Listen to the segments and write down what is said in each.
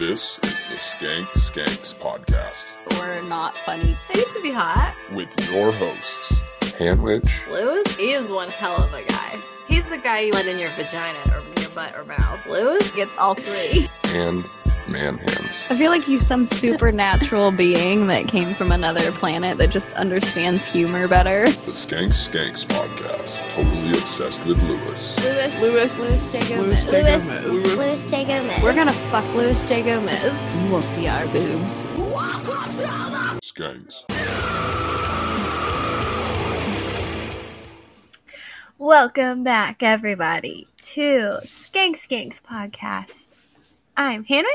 This is the Skank Skanks podcast We're not funny. I used to be hot. with your hosts, Handwich Lewis, he is one hell of a guy. He's the guy you let in your vagina or your butt or mouth. Lewis gets all three. and Manhands. I feel like he's some supernatural being that came from another planet that just understands humor better. The Skank Skanks podcast, totally obsessed with Lewis. Lewis. Lewis. Lewis J. Lewis Gomez. J. Lewis. Gomez. J. Gomez. We're gonna fuck Lewis J. Gomez. You will see our boobs. Skanks. Welcome back, everybody, to Skank Skanks podcast. I'm Hannah,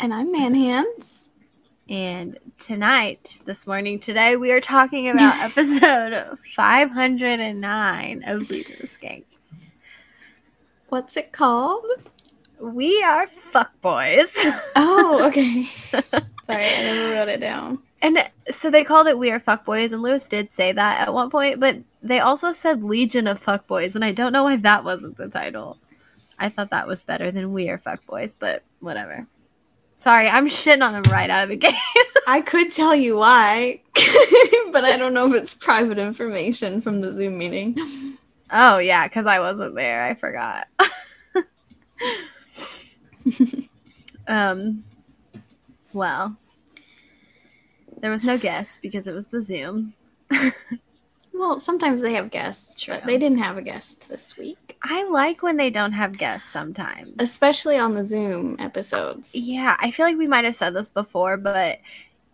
And I'm Manhands. and tonight, this morning, today, we are talking about episode 509 of Legion of Skanks. What's it called? We are fuckboys. Oh, okay. Sorry, I never wrote it down. and so they called it We Are Fuckboys, and Lewis did say that at one point, but they also said Legion of Fuckboys, and I don't know why that wasn't the title. I thought that was better than We Are Fuckboys, but whatever. Sorry, I'm shitting on him right out of the gate. I could tell you why, but I don't know if it's private information from the Zoom meeting. oh, yeah, because I wasn't there. I forgot. um, well, there was no guest because it was the Zoom. Well, sometimes they have guests, but they didn't have a guest this week, I like when they don't have guests sometimes. especially on the Zoom episodes. Yeah, I feel like we might have said this before, but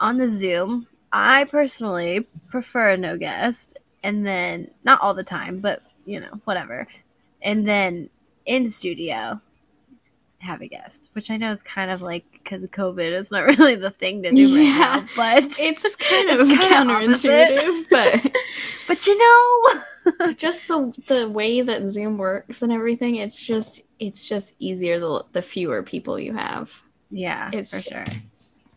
on the Zoom, I personally prefer no guest, and then not all the time, but you know, whatever. And then in studio, have a guest, which I know is kind of like because of COVID, it's not really the thing to do Yeah. right now. But It's kind of It's kinda counterintuitive, but but you know, just the the way that Zoom works and everything, it's just it's just easier the the fewer people you have. yeah, It's- for sure.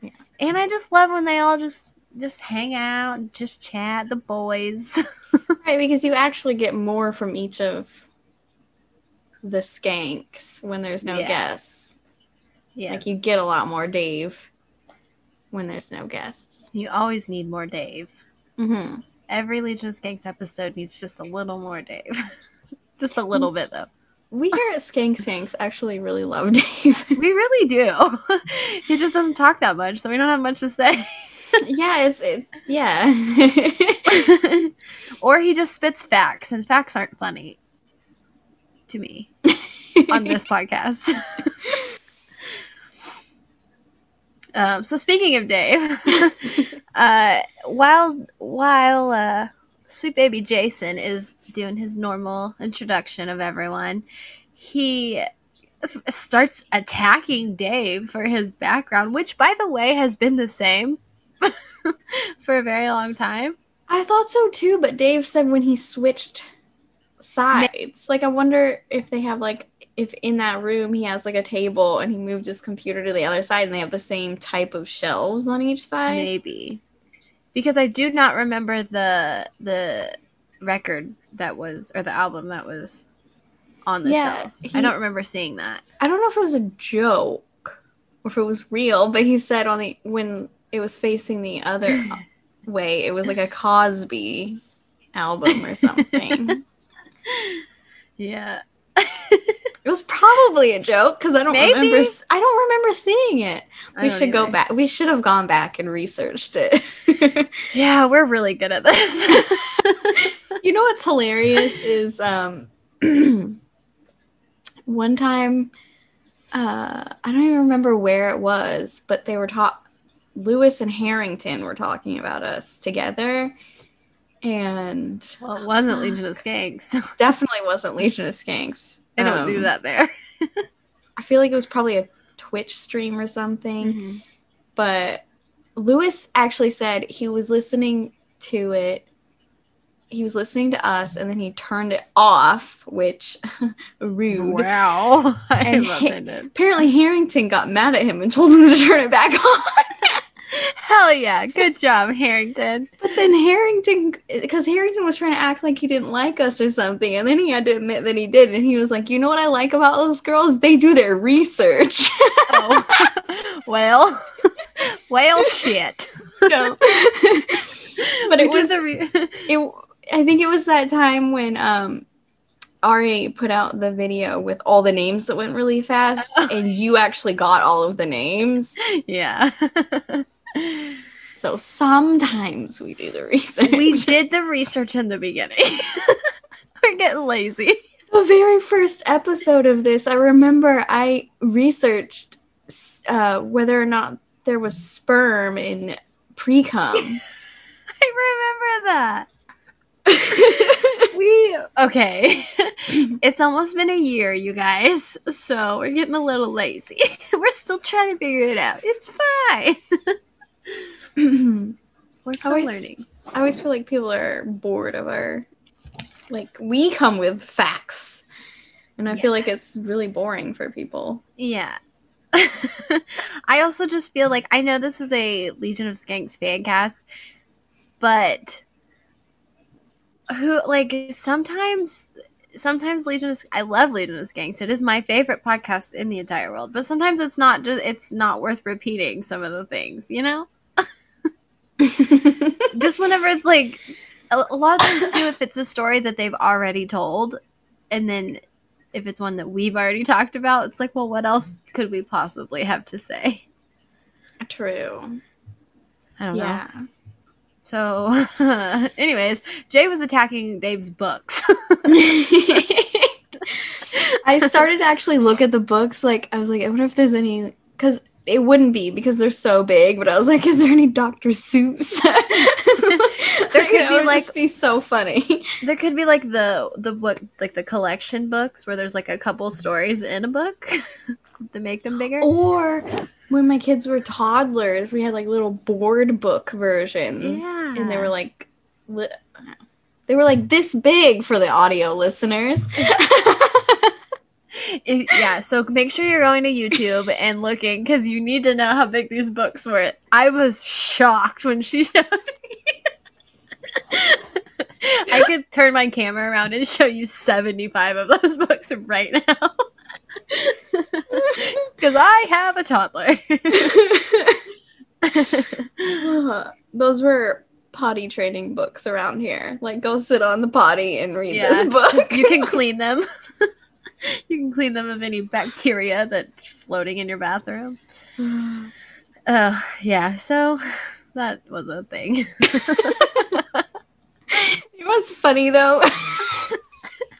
yeah. And I just love when they all just just hang out, just chat, the boys. Right, because you actually get more from each of the skanks when there's no Yeah. guests. yeah, Like you get a lot more Dave when there's no guests. you always need more Dave. Mm-hmm. Every Legion of Skanks episode needs just a little more Dave. just a little bit though. We here at Skank Skanks actually really love Dave. We really do. he just doesn't talk that much, so we don't have much to say. yeah, it's it, yeah. or he just spits facts, and facts aren't funny to me on this podcast. um, so speaking of Dave, uh, while while uh, sweet baby Jason is doing his normal introduction of everyone, he f- starts attacking Dave for his background, which, by the way, has been the same for a very long time. I thought so too, but Dave said when he switched sides. Like I wonder if they have like if in that room he has like a table and he moved his computer to the other side and they have the same type of shelves on each side. Maybe because I do not remember the the record that was or the album that was on the Yeah, shelf. I don't remember seeing that. I don't know if it was a joke or if it was real, but he said on the when it was facing the other way, it was like a Cosby album or something. Yeah, It was probably a joke because I don't Maybe. remember. I don't remember seeing it. We should go back. We should have gone back and researched it. Yeah, we're really good at this. you know what's hilarious is um one time uh I don't even remember where it was, but they were talk Lewis and Harrington were talking about us together. And well, it wasn't Legion of Skanks. definitely wasn't Legion of Skanks. I don't do Um, that there. I feel like it was probably a Twitch stream or something. but Lewis actually said he was listening to it. He was listening to us, and then he turned it off, which rude. Wow, I And he-. Apparently, Harrington got mad at him and told him to turn it back on. Hell yeah. Good job, Harrington. But then Harrington, because Harrington was trying to act like he didn't like us or something, and then he had to admit that he did, and he was like, "You know what I like about those girls? They do their research." Oh. well, well, shit. No. but it was a re- it. I think it was that time when um. Ari put out the video with all the names that went really fast, and you actually got all of the names. yeah. So sometimes we do the research. we did the research in the beginning. We're getting lazy. the very first episode of this, I remember I researched uh, whether or not there was sperm in pre cum. I remember that. We okay. it's almost been a year, you guys. So we're getting a little lazy. we're still trying to figure it out. It's fine. We're still Always- learning. I always feel like people are bored of our like we come with facts. And I feel like it's really boring for people. Yeah. I also just feel like I know this is a Legion of Skanks fan cast, but who like sometimes sometimes Legion of I love Legion of Skanks. It is my favorite podcast in the entire world. But sometimes it's not just it's not worth repeating some of the things, you know? Just whenever it's like a, a lot of times too if it's a story that they've already told and then if it's one that we've already talked about it's like well what else could we possibly have to say True. i don't know Yeah. so anyways jay was attacking dave's books I started to actually look at the books. Like, I was like, I wonder if there's any, because it wouldn't be because they're so big. But I was like, is there any Dr. Seuss? there could be, like- just be so funny. there could be like the the book like the collection books where there's like a couple stories in a book to make them bigger Or when my kids were toddlers, we had like little board book versions, and they were like, li- they were like this big for the audio listeners. Yeah, so make sure you're going to YouTube and looking because you need to know how big these books were. I was shocked when she showed me. I could turn my camera around and show you 75 of those books right now. Because I have a toddler. Those were potty training books around here. Like, go sit on the potty and read Yeah, this book. you can clean them. you can clean them of any bacteria that's floating in your bathroom. Oh, yeah, so that was a thing. it was funny though?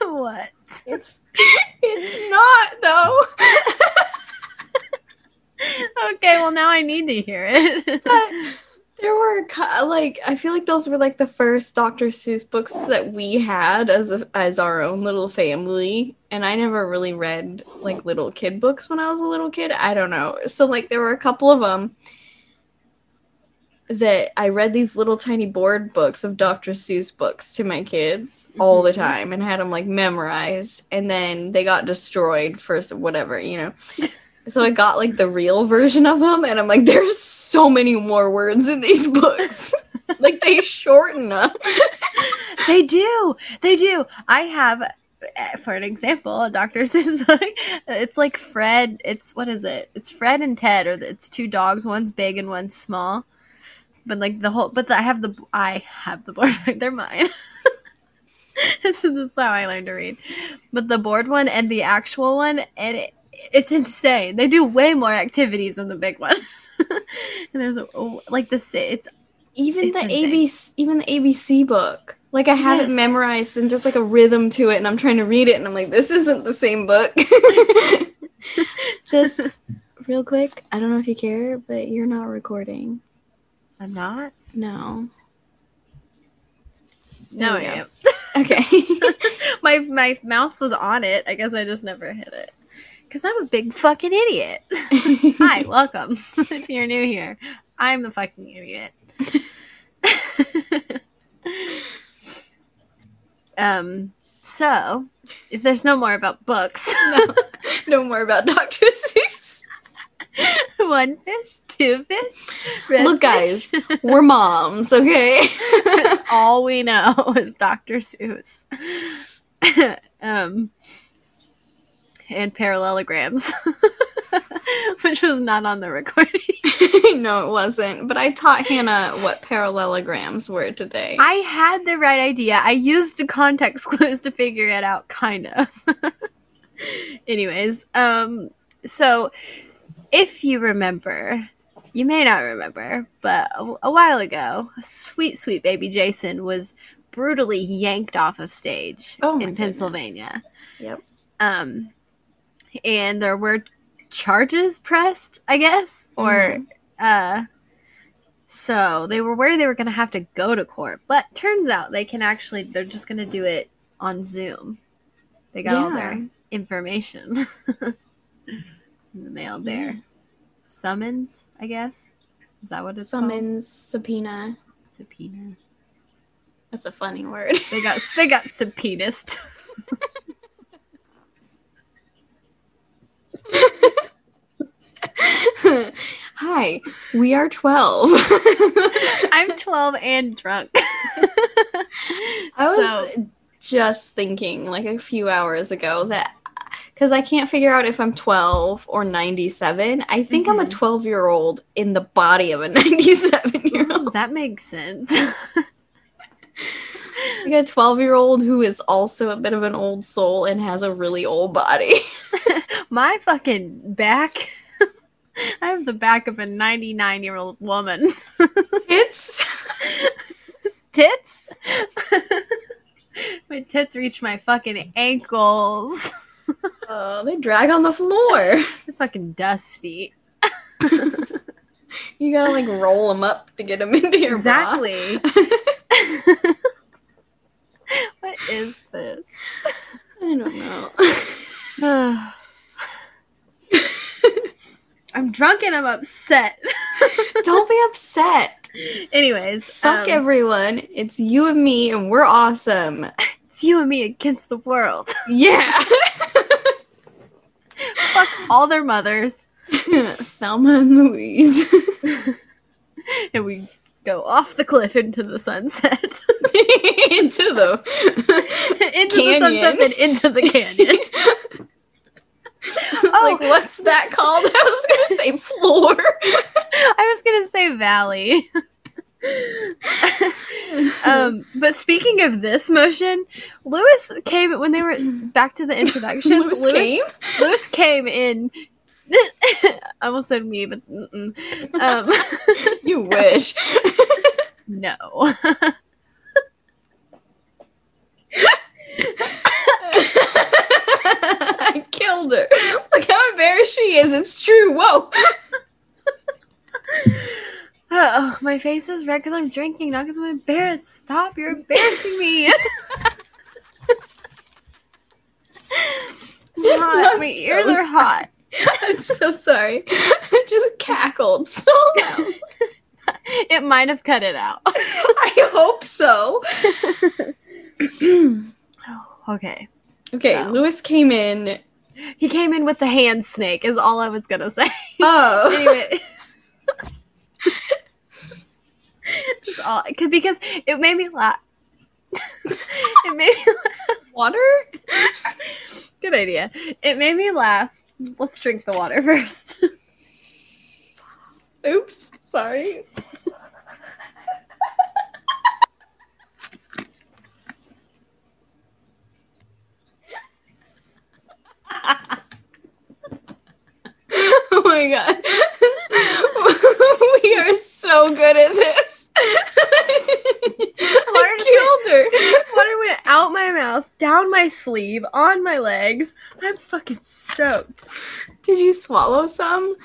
what? it's it's not though. Okay, well now I need to hear it. There were like I feel like those were like the first Dr. Seuss books that we had as a, as our own little family, and I never really read like little kid books when I was a little kid. I don't know. So like there were a couple of them that I read these little tiny board books of Dr. Seuss books to my kids all the Mhm. time and had them like memorized, and then they got destroyed for whatever you know. So I got like the real version of them, and I'm like, there's so many more words in these books. like they shorten them. they do. They do. I have eh, for an example, a Dr. Seuss book. It's like Fred. It's what is it? It's Fred and Ted, or it's two dogs. One's big and one's small. But like the whole, but the, I have the I have the board. They're mine. this is how I learned to read. But the board one and the actual one, and it, it's insane. They do way more activities than the big one. and there's a, oh, like the it's Even It's the insane. ABC, even the ABC book. Like I have Yes. it memorized and just like a rhythm to it, and I'm trying to read it, and I'm like, this isn't the same book. just real quick, I don't know if you care, but you're not recording. I'm not. No. No, I am. Okay. my my mouse was on it. I guess I just never hit it. Cause I'm a big fucking idiot. Hi, welcome. if you're new here, I'm the fucking idiot. um. So, if there's no more about books, no, no more about Dr. Seuss. One fish, two fish. red Look, guys, we're moms, okay? All we know is Dr. Seuss. um, and parallelograms, which was not on the recording. no, it wasn't. But I taught Hannah what parallelograms were today. I had the right idea. I used the context clues to figure it out, kind of. Anyways, um, so if you remember, you may not remember, but a, a while ago, sweet, sweet baby Jason was brutally yanked off of stage Oh in goodness. Pennsylvania. Yep. Um, and there were charges pressed, I guess, or Mhm. uh, so they were worried they were going to have to go to court, but turns out they can actually. They're just going to do it on Zoom. They got all their information in the mail there. Summons, I guess. Is that what it's Summons, subpoena. Subpoena. That's a funny word. They got they got subpoenaed. Hi, we are 12. I'm 12 and drunk. I was so just thinking like a few hours ago that because I can't figure out if I'm 12 or 97. I think I'm a Mhm. 12 year old in the body of a 97 year Ooh, old. that makes sense. Like a 12 year old who is also a bit of an old soul and has a really old body. My fucking back. I have the back of a 99 year old woman. It's tits? my tits reach my fucking ankles. oh, they drag on the floor. They're fucking dusty. You gotta like roll them up to get them into your bra. exactly. what is this? I don't know. I'm drunk and I'm upset. don't be upset. Anyways, Fuck um, everyone. It's you and me, and we're awesome. it's you and me against the world. Yeah. Fuck all their mothers. Thelma and Louise. and we go off the cliff into the sunset. Into the into Canyon. the sunset and into the canyon. I was like, what's that called? I was gonna say floor. I was gonna say valley. um, but speaking of this motion, Lewis came when they were back to the introductions. Lewis Lewis, came? Lewis came in. I almost said me, but mm-mm. um, you wish. no. Killed her. Look how embarrassed she is. It's true. Whoa. Uh, oh, my face is red because I'm drinking, not because I'm embarrassed. Stop! You're embarrassing me. Hot. I'm My ears so are hot. I'm so sorry. I just cackled so loud. It might have cut it out. I hope so. Oh, okay. okay, So. Lewis came in. He came in with the hand snake, is all I was gonna say. Oh. anyway. All, 'cause- because it made me laugh. it made me laugh. Water? Good idea. It made me laugh. Let's drink the water first. Oops. Sorry. Oh my god. we are so good at this. Water I killed her. Water went out my mouth, down my sleeve, on my legs. I'm fucking soaked. Did you swallow some?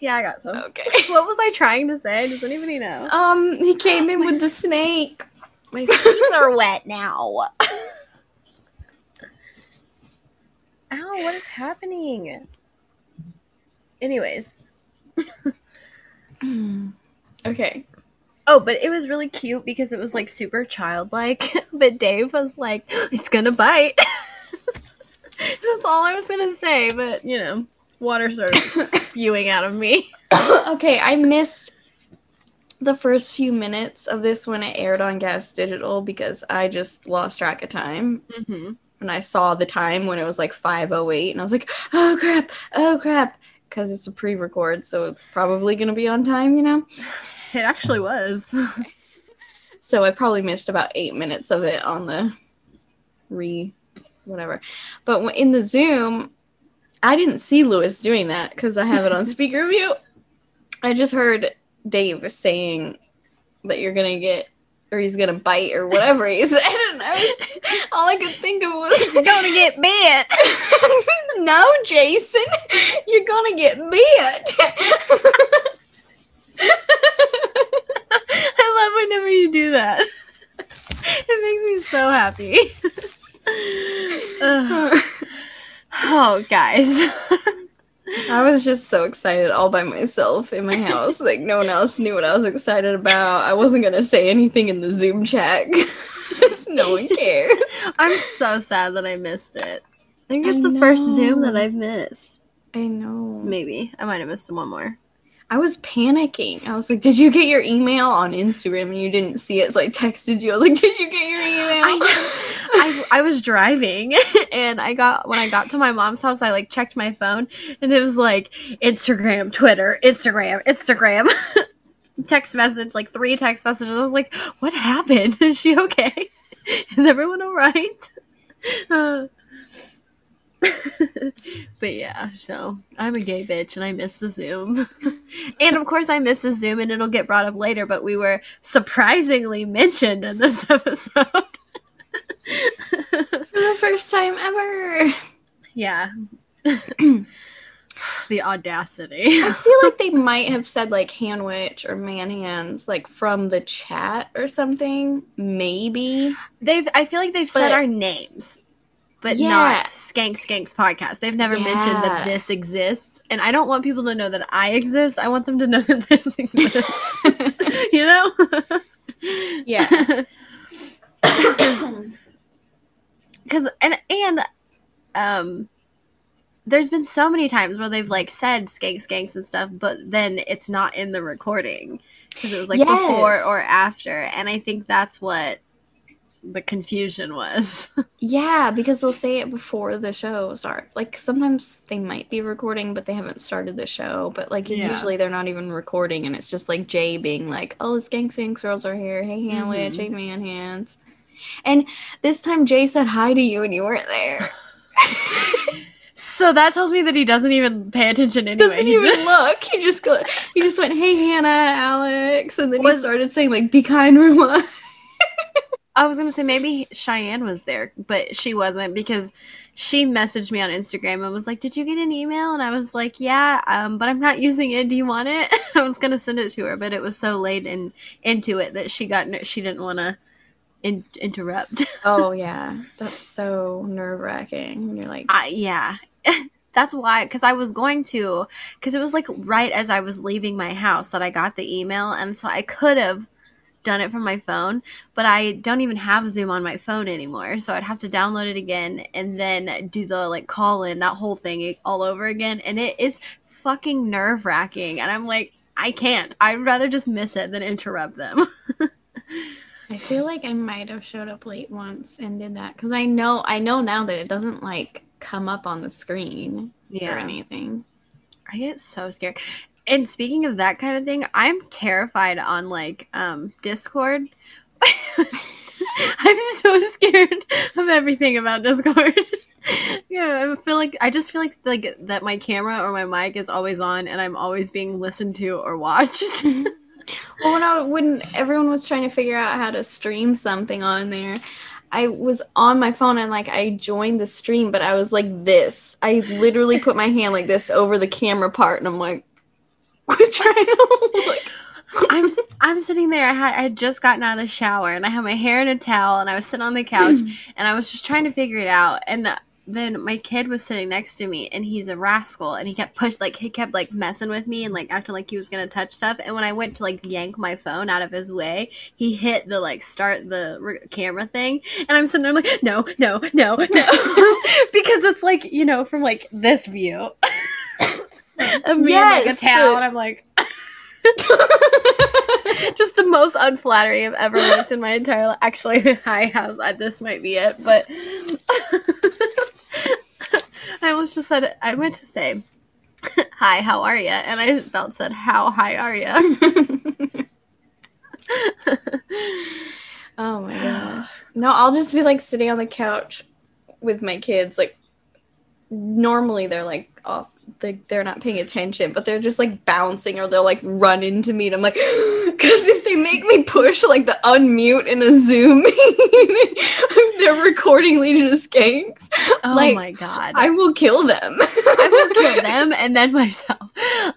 yeah, I got some. Okay. What was I trying to say? Does anybody know? Um, he came in with the snake. My sleeves are wet now. Ow, what is happening? Anyways. Okay. Oh, but it was really cute because it was like super childlike. But Dave was like, it's gonna bite. That's all I was gonna say, but you know. Water started spewing out of me. okay, I missed the first few minutes of this when it aired on Gas Digital because I just lost track of time. Mm-hmm. And I saw the time when it was like 5:08 and I was like, "Oh crap. Oh crap." Cuz it's a pre-record, so it's probably going to be on time, you know. It actually was. So I probably missed about 8 minutes of it on the re whatever. But in the Zoom, I didn't see Lewis doing that cuz I have it on speaker view. I just heard Dave saying that you're gonna get or he's gonna bite or whatever he said, and I was all I could think of was Gonna get bit. no, Jason, you're gonna get bit. I love whenever you do that. It makes me so happy. Oh, guys. I was just so excited all by myself in my house. Like no one else knew what I was excited about. I wasn't gonna say anything in the Zoom chat. 'Cause no one cares. I'm so sad that I missed it. I think I it's the first Zoom that I've missed. I know. Maybe. I might have missed one more. I was panicking. I was like, "Did you get your email on Instagram?" And you didn't see it, so I texted you. I was like, "Did you get your email?" I, I, I was driving and I got when I got to my mom's house I like checked my phone and it was like Instagram, Twitter, Instagram, Instagram. text message, like three text messages. I was like, what happened? Is she okay? Is everyone all right? Uh, but yeah, so I'm a gay bitch and I miss the Zoom. and of course I miss the Zoom and it'll get brought up later, but we were surprisingly mentioned in this episode. For the first time ever. Yeah. the audacity. I feel like they might have said like handwich or man hands like from the chat or something. Maybe. They've I feel like they've said our names, but Yeah. not Skank Skanks podcast. They've never mentioned that this exists. And I don't want people to know that I exist. I want them to know that this exists. you know? Yeah. Cuz and and um there's been so many times where they've like said skank skanks and stuff, but then it's not in the recording because it was like before or after, and I think that's what the confusion was. yeah, because they'll say it before the show starts. Like sometimes they might be recording, but they haven't started the show. But like Yeah. usually they're not even recording, and it's just like Jay being like, "Oh, the Skank Skanks girls are here. Hey, handwich. Mhm. Hey, man hands." And this time Jay said hi to you, and you weren't there. so that tells me that he doesn't even pay attention anyway. doesn't He even look. He just go. He just went, "Hey, Hannah, Alex," and then he started saying like, "Be kind, Ruma." I was gonna say maybe Cheyenne was there, but she wasn't because she messaged me on Instagram and was like, "Did you get an email?" And I was like, "Yeah, um, but I'm not using it. Do you want it?" I was gonna send it to her, but it was so late and into it that she got she didn't want to in- interrupt. Oh yeah, that's so nerve wracking. When you're like, I, yeah. That's why, because I was going to, because it was like right as I was leaving my house that I got the email, and so I could have done it from my phone, but I don't even have Zoom on my phone anymore, so I'd have to download it again and then do the like call in that whole thing all over again, and it is fucking nerve wracking, and I'm like, I can't. I'd rather just miss it than interrupt them. I feel like I might have showed up late once and did that because I know I know now that it doesn't like come up on the screen or anything. I get so scared. And speaking of that kind of thing, I'm terrified on like um Discord. I'm so scared of everything about Discord. yeah, I feel like I just feel like like that my camera or my mic is always on and I'm always being listened to or watched. Well, when I when everyone was trying to figure out how to stream something on there, I was on my phone and like I joined the stream, but I was like this. I literally put my hand like this over the camera part, and I'm like, trying to. I'm I'm sitting there. I had I had just gotten out of the shower and I had my hair in a towel and I was sitting on the couch and I was just trying to figure it out. And then my kid was sitting next to me and he's a rascal and he kept push like he kept like messing with me and like acting like he was gonna touch stuff. And when I went to like yank my phone out of his way, he hit the like start the re- camera thing and I'm sitting there like no no no no because it's like you know from like this view. of me in like a Yes, the- and I'm like, just the most unflattering I've ever looked in my entire life. Actually, I have. that? This might be it, but I almost just said I meant to say, "Hi, how are you?" And I about said, "How high are you?" oh my gosh. No, I'll just be like sitting on the couch with my kids. Like, normally they're like off, they, they're not paying attention, but they're just like bouncing or they'll like run into me. And I'm like, because if they make me push like the unmute in a Zoom, meeting, they're recording Legion of Skanks. Oh Like, my god! I will kill them. I will kill them and then myself.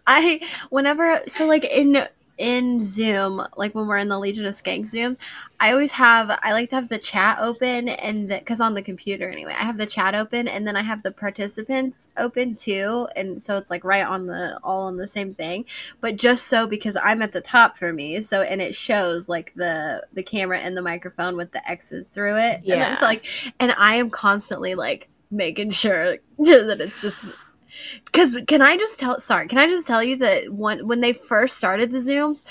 I whenever so like in in Zoom, like when we're in the Legion of Skank Zooms, I always have I like to have the chat open and because on the computer anyway, I have the chat open and then I have the participants open too, and so it's like right on the all on the same thing. But just so because I'm at the top for me, so and it shows like the the camera and the microphone with the X's through it. and Yeah. it's like, and I am constantly like making sure that it's just because can I just tell? Sorry, can I just tell you that when when they first started the zooms,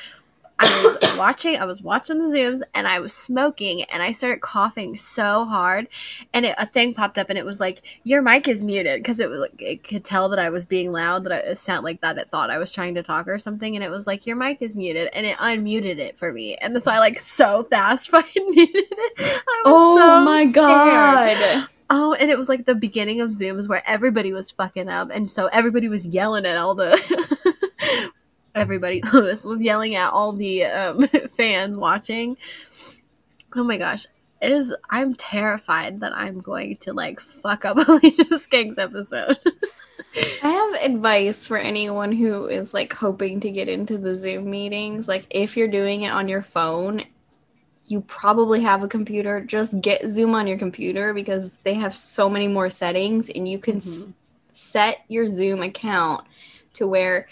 I was watching, I was watching the zooms, and I was smoking, and I started coughing so hard, and it, a thing popped up, and it was like your mic is muted because it was like it could tell that I was being loud, that I, it sounded like that it thought I was trying to talk or something, and it was like your mic is muted, and it unmuted it for me, and so I like so fast I muted it. I oh so my scared. god. Oh, and it was like the beginning of Zooms where everybody was fucking up, and so everybody was yelling at all the everybody. Lewis was yelling at all the um, fans watching. Oh my gosh, it is. I'm terrified that I'm going to like fuck up a Legion of Skanks episode. I have advice for anyone who is like hoping to get into the Zoom meetings. Like, if you're doing it on your phone, you probably have a computer. Just get Zoom on your computer because they have so many more settings, and you can s- set your Zoom account to where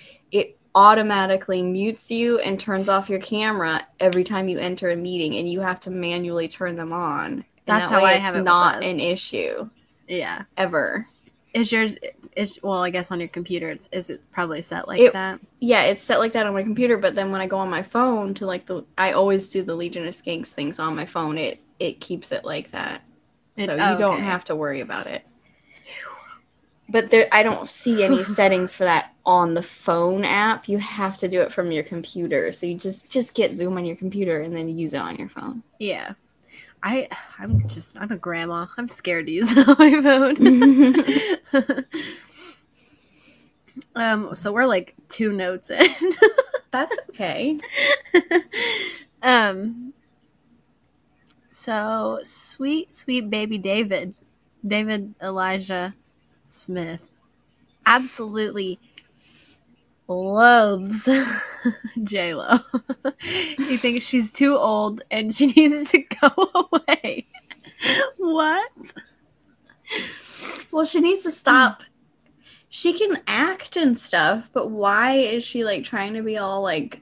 automatically mutes you and turns off your camera every time you enter a meeting, and you have to manually turn them on. That's that how I it's have it not an issue yeah, ever. is yours? Is well, I guess on your computer, it's is it probably set like It- that? yeah, it's set like that on my computer, but then when I go on my phone to like the I always do the Legion of Skanks things on my phone. It it keeps it like that. It- so you oh, don't have to worry about it. But there I don't see any settings for that on the phone app. You have to do it from your computer. So you just just get Zoom on your computer and then use it on your phone. Yeah. I I'm just I'm a grandma. I'm scared to use it on my phone. um so we're like two notes in. That's okay. um so sweet sweet baby David, David Elijah Smith absolutely loathes J Lo. he thinks she's too old and she needs to go away. what? Well, she needs to stop. She can act and stuff, but why is she like trying to be all like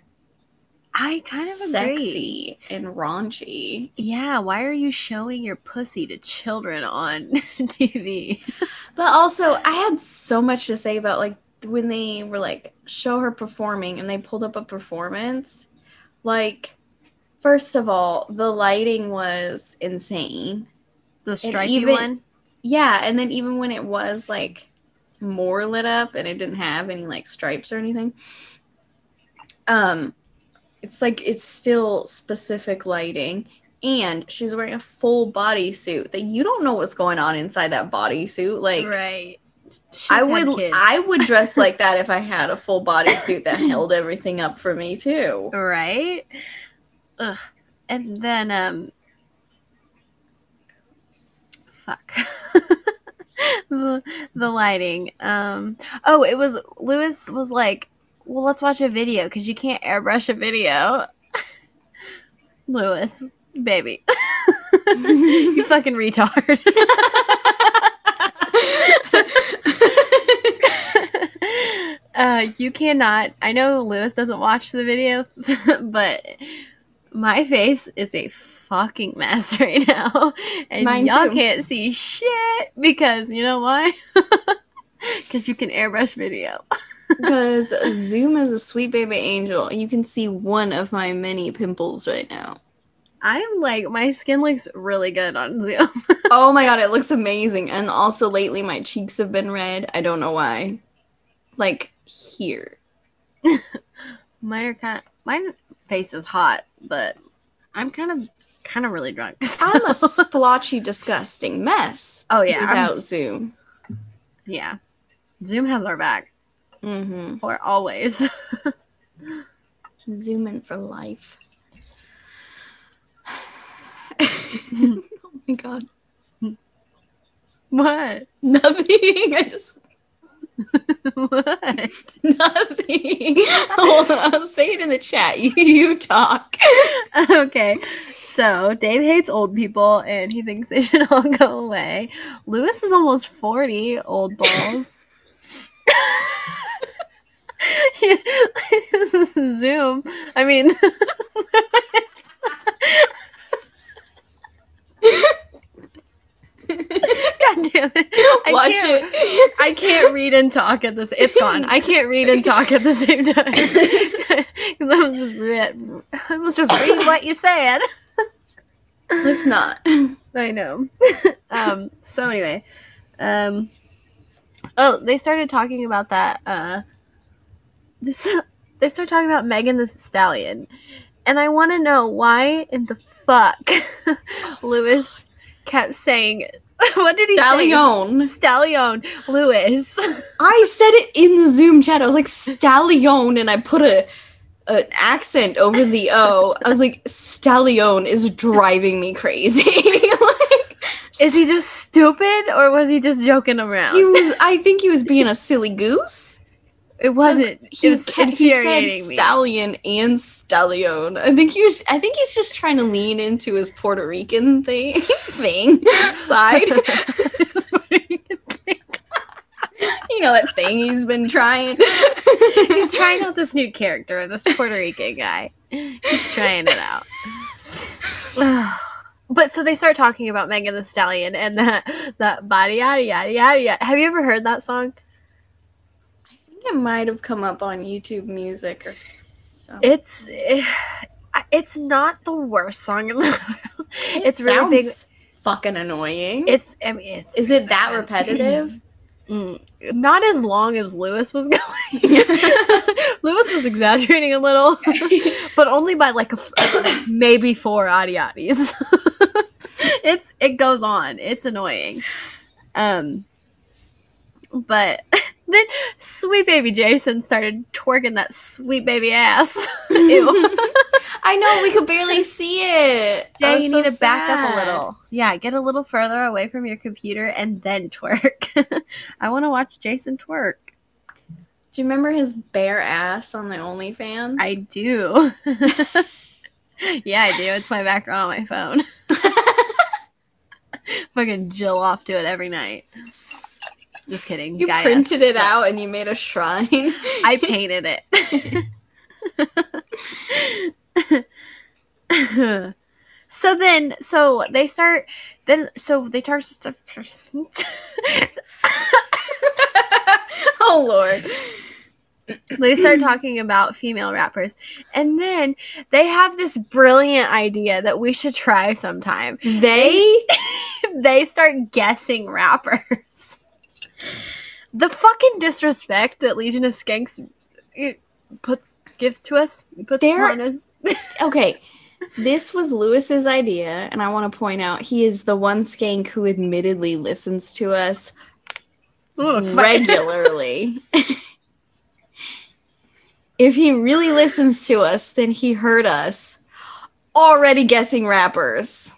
I kind of agree. sexy and raunchy? Yeah, why are you showing your pussy to children on TV? But also, I had so much to say about like when they were like show her performing and they pulled up a performance. Like, first of all, the lighting was insane. The stripy even- one? Yeah, and then even when it was like more lit up and it didn't have any like stripes or anything, um, it's like it's still specific lighting. And she's wearing a full bodysuit that you don't know what's going on inside that bodysuit. Like, right. She's I would. I would dress like that if I had a full bodysuit that held everything up for me too. right? Ugh. And then um fuck. the, the lighting. Um oh, it was Lewis was like, "Well, let's watch a video cuz you can't airbrush a video." Lewis, baby. you fucking retard. Uh, you cannot. I know Lewis doesn't watch the video, but my face is a fucking mess right now, and Mine y'all too. can't see shit because you know why? Because you can airbrush video. Because Zoom is a sweet baby angel. You can see one of my many pimples right now. I'm like, my skin looks really good on Zoom. Oh my god, it looks amazing. And also lately my cheeks have been red. I don't know why. Like here. Mine are kind of, my face is hot, but I'm kind of, kind of really drunk. I'm a splotchy, disgusting mess. oh yeah, I'm- Without Zoom. yeah. Zoom has our back Mm-hmm. for always. Zoom in for life. oh my god. what? Nothing. I just what? nothing. On, I'll say it in the chat. You, you talk. okay. So Dave hates old people and he thinks they should all go away. Lewis is almost 40, old balls. Zoom. I mean, damn it. I Watch can't, it. I can't read and talk at this. It's gone. I can't read and talk at the same time. 'Cause I was just read. I was just reading what you said. It's not. I know. um. So anyway, um. Oh, they started talking about that. Uh. This. They started talking about Megan Thee Stallion, and I want to know why in the fuck Lewis kept saying. What did he say? Stallion. Stallion. Lewis. I said it in the Zoom chat. I was like stallion, and I put a an accent over the O. I was like, stallion is driving me crazy. like, Is he just stupid or was he just joking around? He was. I think he was being a silly goose. It wasn't. He it was kept, he said me. stallion and stallion. I think he was. I think he's just trying to lean into his Puerto Rican thing thing side. you know that thing he's been trying. He's trying out this new character, this Puerto Rican guy. He's trying it out. but so they start talking about Megan Thee Stallion and that that body yada yada yada yada. Have you ever heard that song? It might have come up on YouTube Music or something. It's it's not the worst song in the world. it's really big. Fucking annoying. It's I mean, it's Is it that bad. repetitive? Mm, not as long as Lewis was going. Lewis was exaggerating a little, but only by like a f- maybe four adiatis. it's it goes on. It's annoying. Um, but then sweet baby Jason started twerking that sweet baby ass. Ew. I know we could barely see it. Jay, you so need to back up a little. Yeah, get a little further away from your computer and then twerk. I want to watch Jason twerk. Do you remember his bare ass on the OnlyFans? I do. yeah, I do. It's my background on my phone. Fucking Jill off to it every night. Just kidding. you Gaia printed it out and you made a shrine. I painted it. so then, so they start. Then, so they start. oh lord. they start talking about female rappers, and then they have this brilliant idea that we should try sometime. They they start guessing rappers. The fucking disrespect that Legion of Skanks puts gives to us puts on us. okay. This was Lewis's idea, and I want to point out he is the one skank who admittedly listens to us What a fuck- regularly. if he really listens to us, then he heard us already guessing rappers.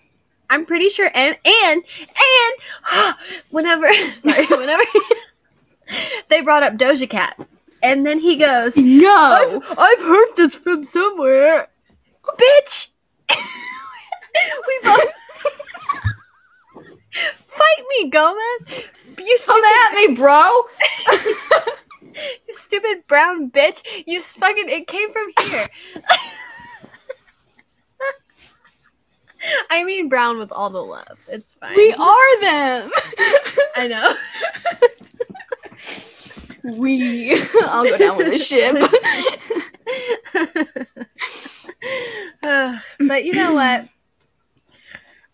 I'm pretty sure, and and and whenever sorry, whenever they brought up Doja Cat, and then he goes, No. I've heard this from somewhere, bitch. we both fight me, Gomez. You Come stupid, at me, bro. you stupid brown bitch. You fucking. It came from here. I mean brown with all the love. It's fine. we are them. I know. we. I'll go down with the ship. But you know what?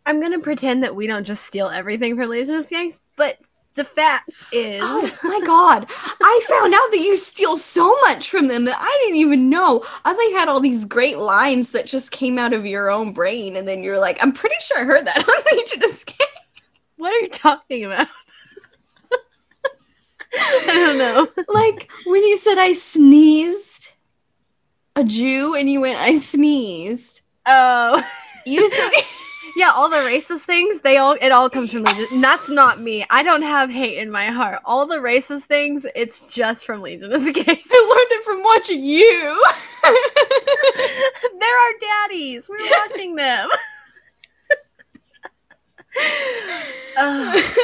I'm gonna pretend that we don't just steal everything from Legion of Skanks, but the fact is, Oh my god. I found out that you steal so much from them that I didn't even know. I thought you had all these great lines that just came out of your own brain, and then you're like, I'm pretty sure I heard that on Legion of Skanks. what are you talking about? I don't know. Like when you said I sneezed a Jew and you went, I sneezed. Oh, You said yeah, all the racist things, they all it all comes from Legion. That's not me. I don't have hate in my heart. All the racist things, it's just from Legion of Skanks. I learned it from watching you. They're our daddies. We're watching them.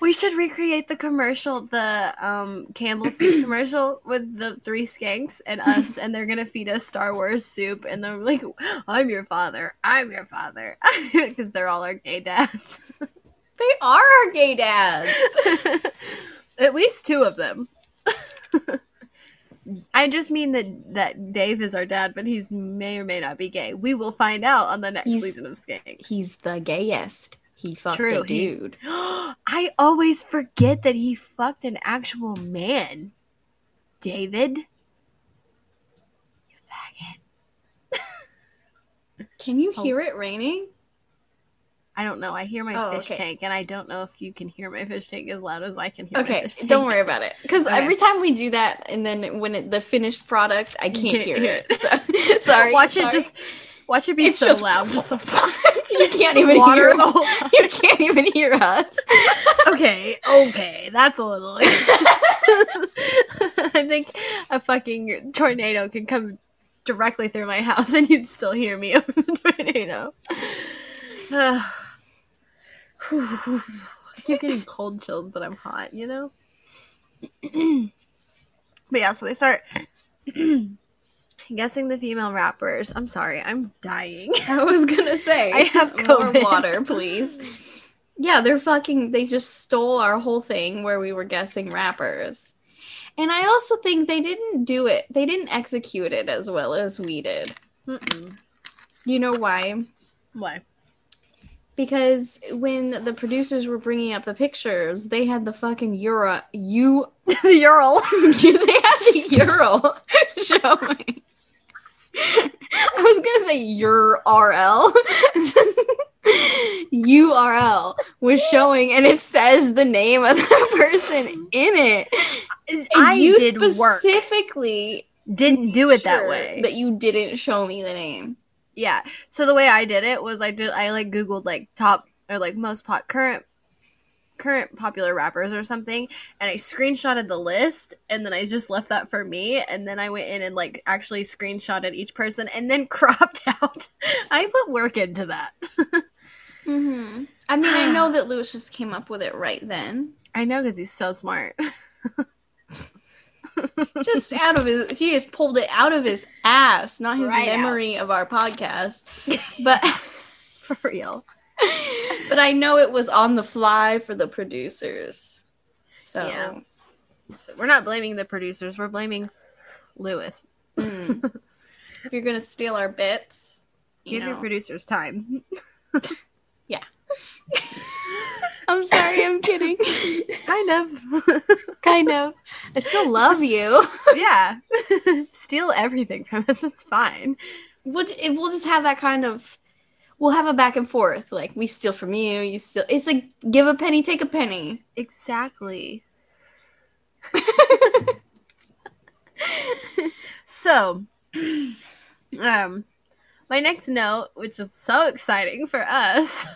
We should recreate the commercial, the um Campbell soup commercial with the three skanks and us, and they're gonna feed us Star Wars soup, and they're like, "I'm your father. I'm your father," because they're all our gay dads. they are our gay dads. At least two of them. I just mean that that Dave is our dad, but he's may or may not be gay. We will find out on the next He's- Legion of Skanks. He's the gayest. He fucked True, he- dude. I always forget that he fucked an actual man. David. You faggot. Can you Oh. hear it raining? I don't know. I hear my Oh, fish okay. tank, and I don't know if you can hear my fish tank as loud as I can hear Okay, fish tank. don't worry about it. Because Okay. every time we do that, and then when it, the finished product, I can't, can't hear, hear it. So, sorry. Watch sorry. it just. Watch it be It's so just loud. you can't even hear. You can't even hear us. okay, okay, that's a little. I think a fucking tornado can come directly through my house, and you'd still hear me over the tornado. I keep getting cold chills, but I'm hot, you know. but yeah, so they start guessing the female rappers. I'm sorry, I'm dying. I was gonna say. I have more water, please. Yeah, they're fucking. They just stole our whole thing where we were guessing rappers, and I also think they didn't do it. They didn't execute it as well as we did. Mm-mm. You know why? Why? Because when the producers were bringing up the pictures, they had the fucking euro. You. the Ural. they had the euro showing. I was gonna say your RL. URL was showing, and it says the name of the person in it. And I you did work. specifically Didn't do it that way. That you didn't show me the name. Yeah. So the way I did it was I did I like googled like top or like most pop current current popular rappers or something and I screenshotted the list and then I just left that for me and then I went in and like actually screenshotted each person and then cropped out. I put work into that. Mm-hmm. I mean, I know that Luis just came up with it right then. I know cuz he's so smart. Just out of his, he just pulled it out of his ass, not his Right out. memory of our podcast. But. for real. but I know it was on the fly for the producers. So Yeah. So we're not blaming the producers, we're blaming Luis. mm. if you're gonna steal our bits, you Give your producers time. I'm sorry, I'm kidding. kind of. kind of. I still love you. yeah. Steal everything from us. It's fine. We'll, j- we'll just have that kind of. We'll have a back and forth. Like we steal from you, you steal. It's like give a penny, take a penny. Exactly. so, um, my next note, which is so exciting for us,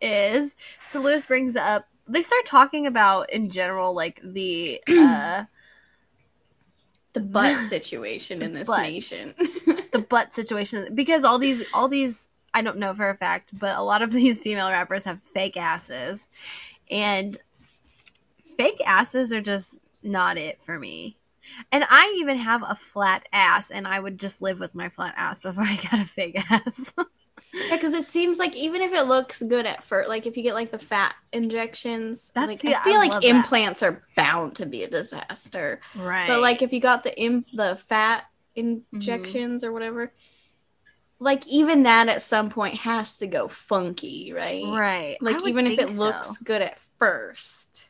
is so Luis brings up. They start talking about in general, like the uh, The butt situation in this Butts. nation. the butt situation because all these all these I don't know for a fact, but a lot of these female rappers have fake asses. And fake asses are just not it for me. And I even have a flat ass and I would just live with my flat ass before I got a fake ass. Yeah, because it seems like even if it looks good at first, like if you get like the fat injections, That's- like I feel I like love that. implants are bound to be a disaster. Right. But like if you got the Im- the fat Mm-hmm. injections or whatever, like even that at some point has to go funky, right? right. Like even if it so. looks good at first.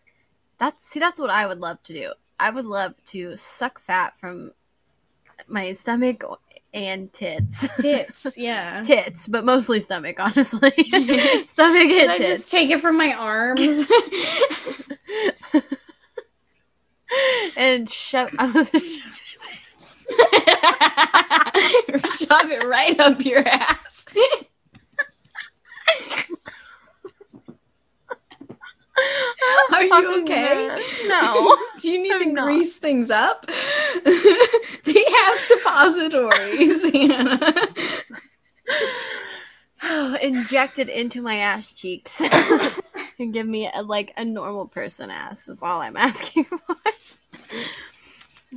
That's see, that's what I would love to do. I would love to suck fat from my stomach and tits. Tits, yeah. tits, but mostly stomach, honestly. stomach and I tits. just take it from my arms? and shove. I was Shove it right up your ass. Are you okay? No. Do you need I'm to not. grease things up? they have suppositories. Hannah. Injected into my ass cheeks and give me a, like a normal person ass is all I'm asking for.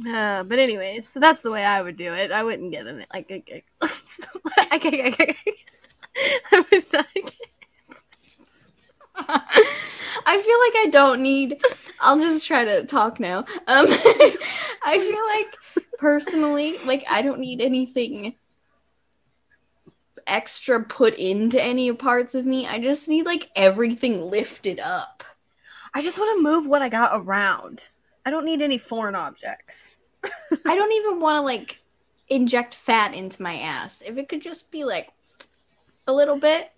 Uh, but anyways, so that's the way I would do it. I wouldn't get in it like I, I, I, I would not get I feel like I don't need. I'll just try to talk now. Um, I feel like personally, like I don't need anything extra put into any parts of me. I just need like everything lifted up. I just want to move what I got around. I don't need any foreign objects. I don't even want to like inject fat into my ass. If it could just be like a little bit,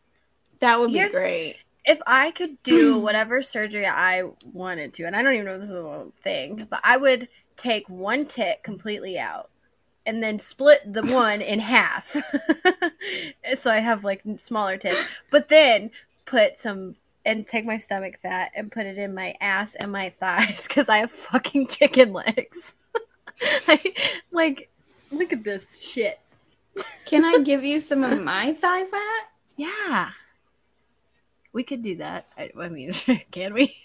that would be Here's- great. If I could do whatever surgery I wanted to, and I don't even know if this is a thing, but I would take one tit completely out and then split the one in half. so I have like smaller tits, but then put some and take my stomach fat and put it in my ass and my thighs because I have fucking chicken legs. like, like, look at this shit. Can I give you some of my thigh fat? Yeah. We could do that. I, I mean, can we?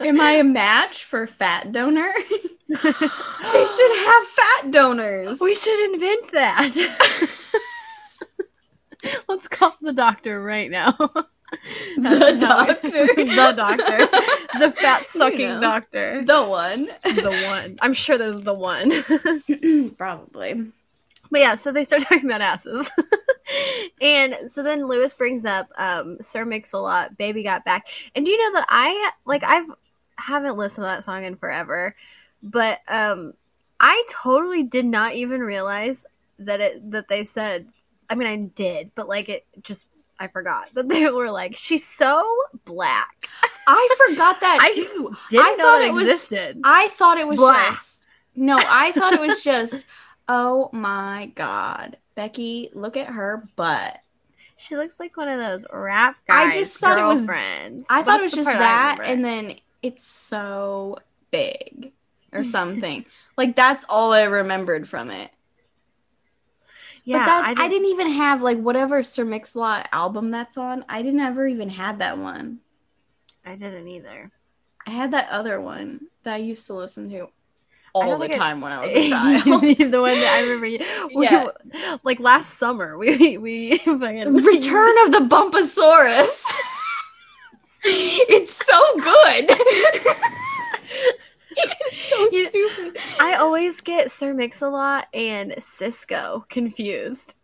Am I a match for fat donor? they should have fat donors. We should invent that. Let's call the doctor right now. The we- doctor. the doctor. The fat sucking You know. doctor. the one. The one. I'm sure there's the one. Probably. But yeah, so they start talking about asses. and so then Luis brings up um, Sir Mix-a-Lot, Baby Got Back. And do you know that I, like, I've, haven't listened to that song in forever, but um, I totally did not even realize that it, that they said, I mean, I did, but like, it just, I forgot that they were like, she's so black. I forgot that I too. Didn't I know thought it was- existed. I thought it was Blah. just no. I thought it was just. Oh my god, Becky! Look at her butt. she looks like one of those rap guys. I just thought it was-. I thought it was just that, and then it's so big or something. like that's all I remembered from it. yeah, but that's, I, didn't- didn't even have like whatever Sir Mix-a-Lot album that's on. I didn't ever even had that one. I didn't either. I had that other one that I used to listen to I all the think I- time when I was a child. the one that I remember. We, Yeah. like last summer, we we Return of the Bumpasaurus. it's so good. it's so You- stupid. I always get Sir Mix-a-Lot and Sisqo confused.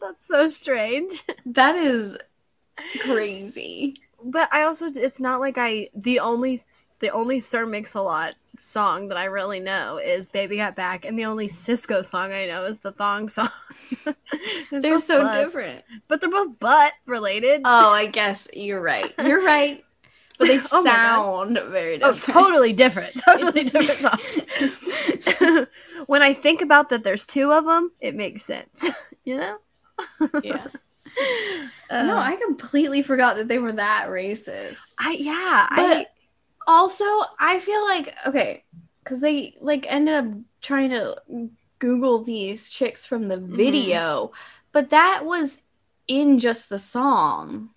That's so strange. That is crazy. But I also it's not like I the only the only Sir Mix-a-Lot song that I really know is Baby Got Back and the only Sisqo song I know is the thong song. They're so butts, different. But they're both butt related. Oh, I guess you're right. You're right. But they Oh sound very Oh, totally different. Totally different when I think about that, there's two of them. It makes sense. You know? Yeah. Uh, no, I completely forgot that they were that racist. I yeah. I But also, I feel like okay, because they like ended up trying to Google these chicks from the Mm-hmm. video, but that was in just the song,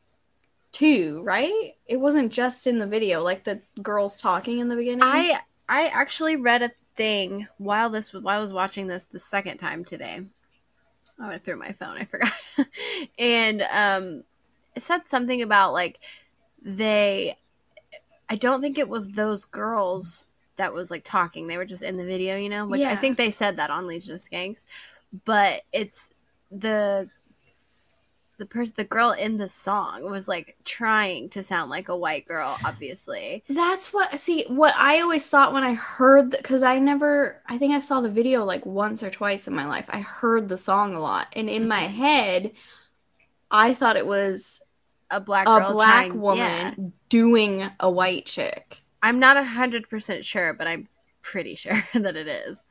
too, right? It wasn't just in the video, like the girls talking in the beginning. I I actually read a thing while this was while I was watching this the second time today. I went through my phone. I forgot. and um, it said something about like they. I don't think it was those girls that was like talking. They were just in the video, you know. Which I think they said that on Legion of Skanks, but it's the the person, the girl in the song was like trying to sound like a white girl, obviously. That's what see what I always thought when I heard because I never I think I saw the video like once or twice in my life. I heard the song a lot, and in my mm-hmm. head, I thought it was A black a black trying- woman yeah. doing a white chick. I'm not a hundred percent sure, but I'm pretty sure that it is.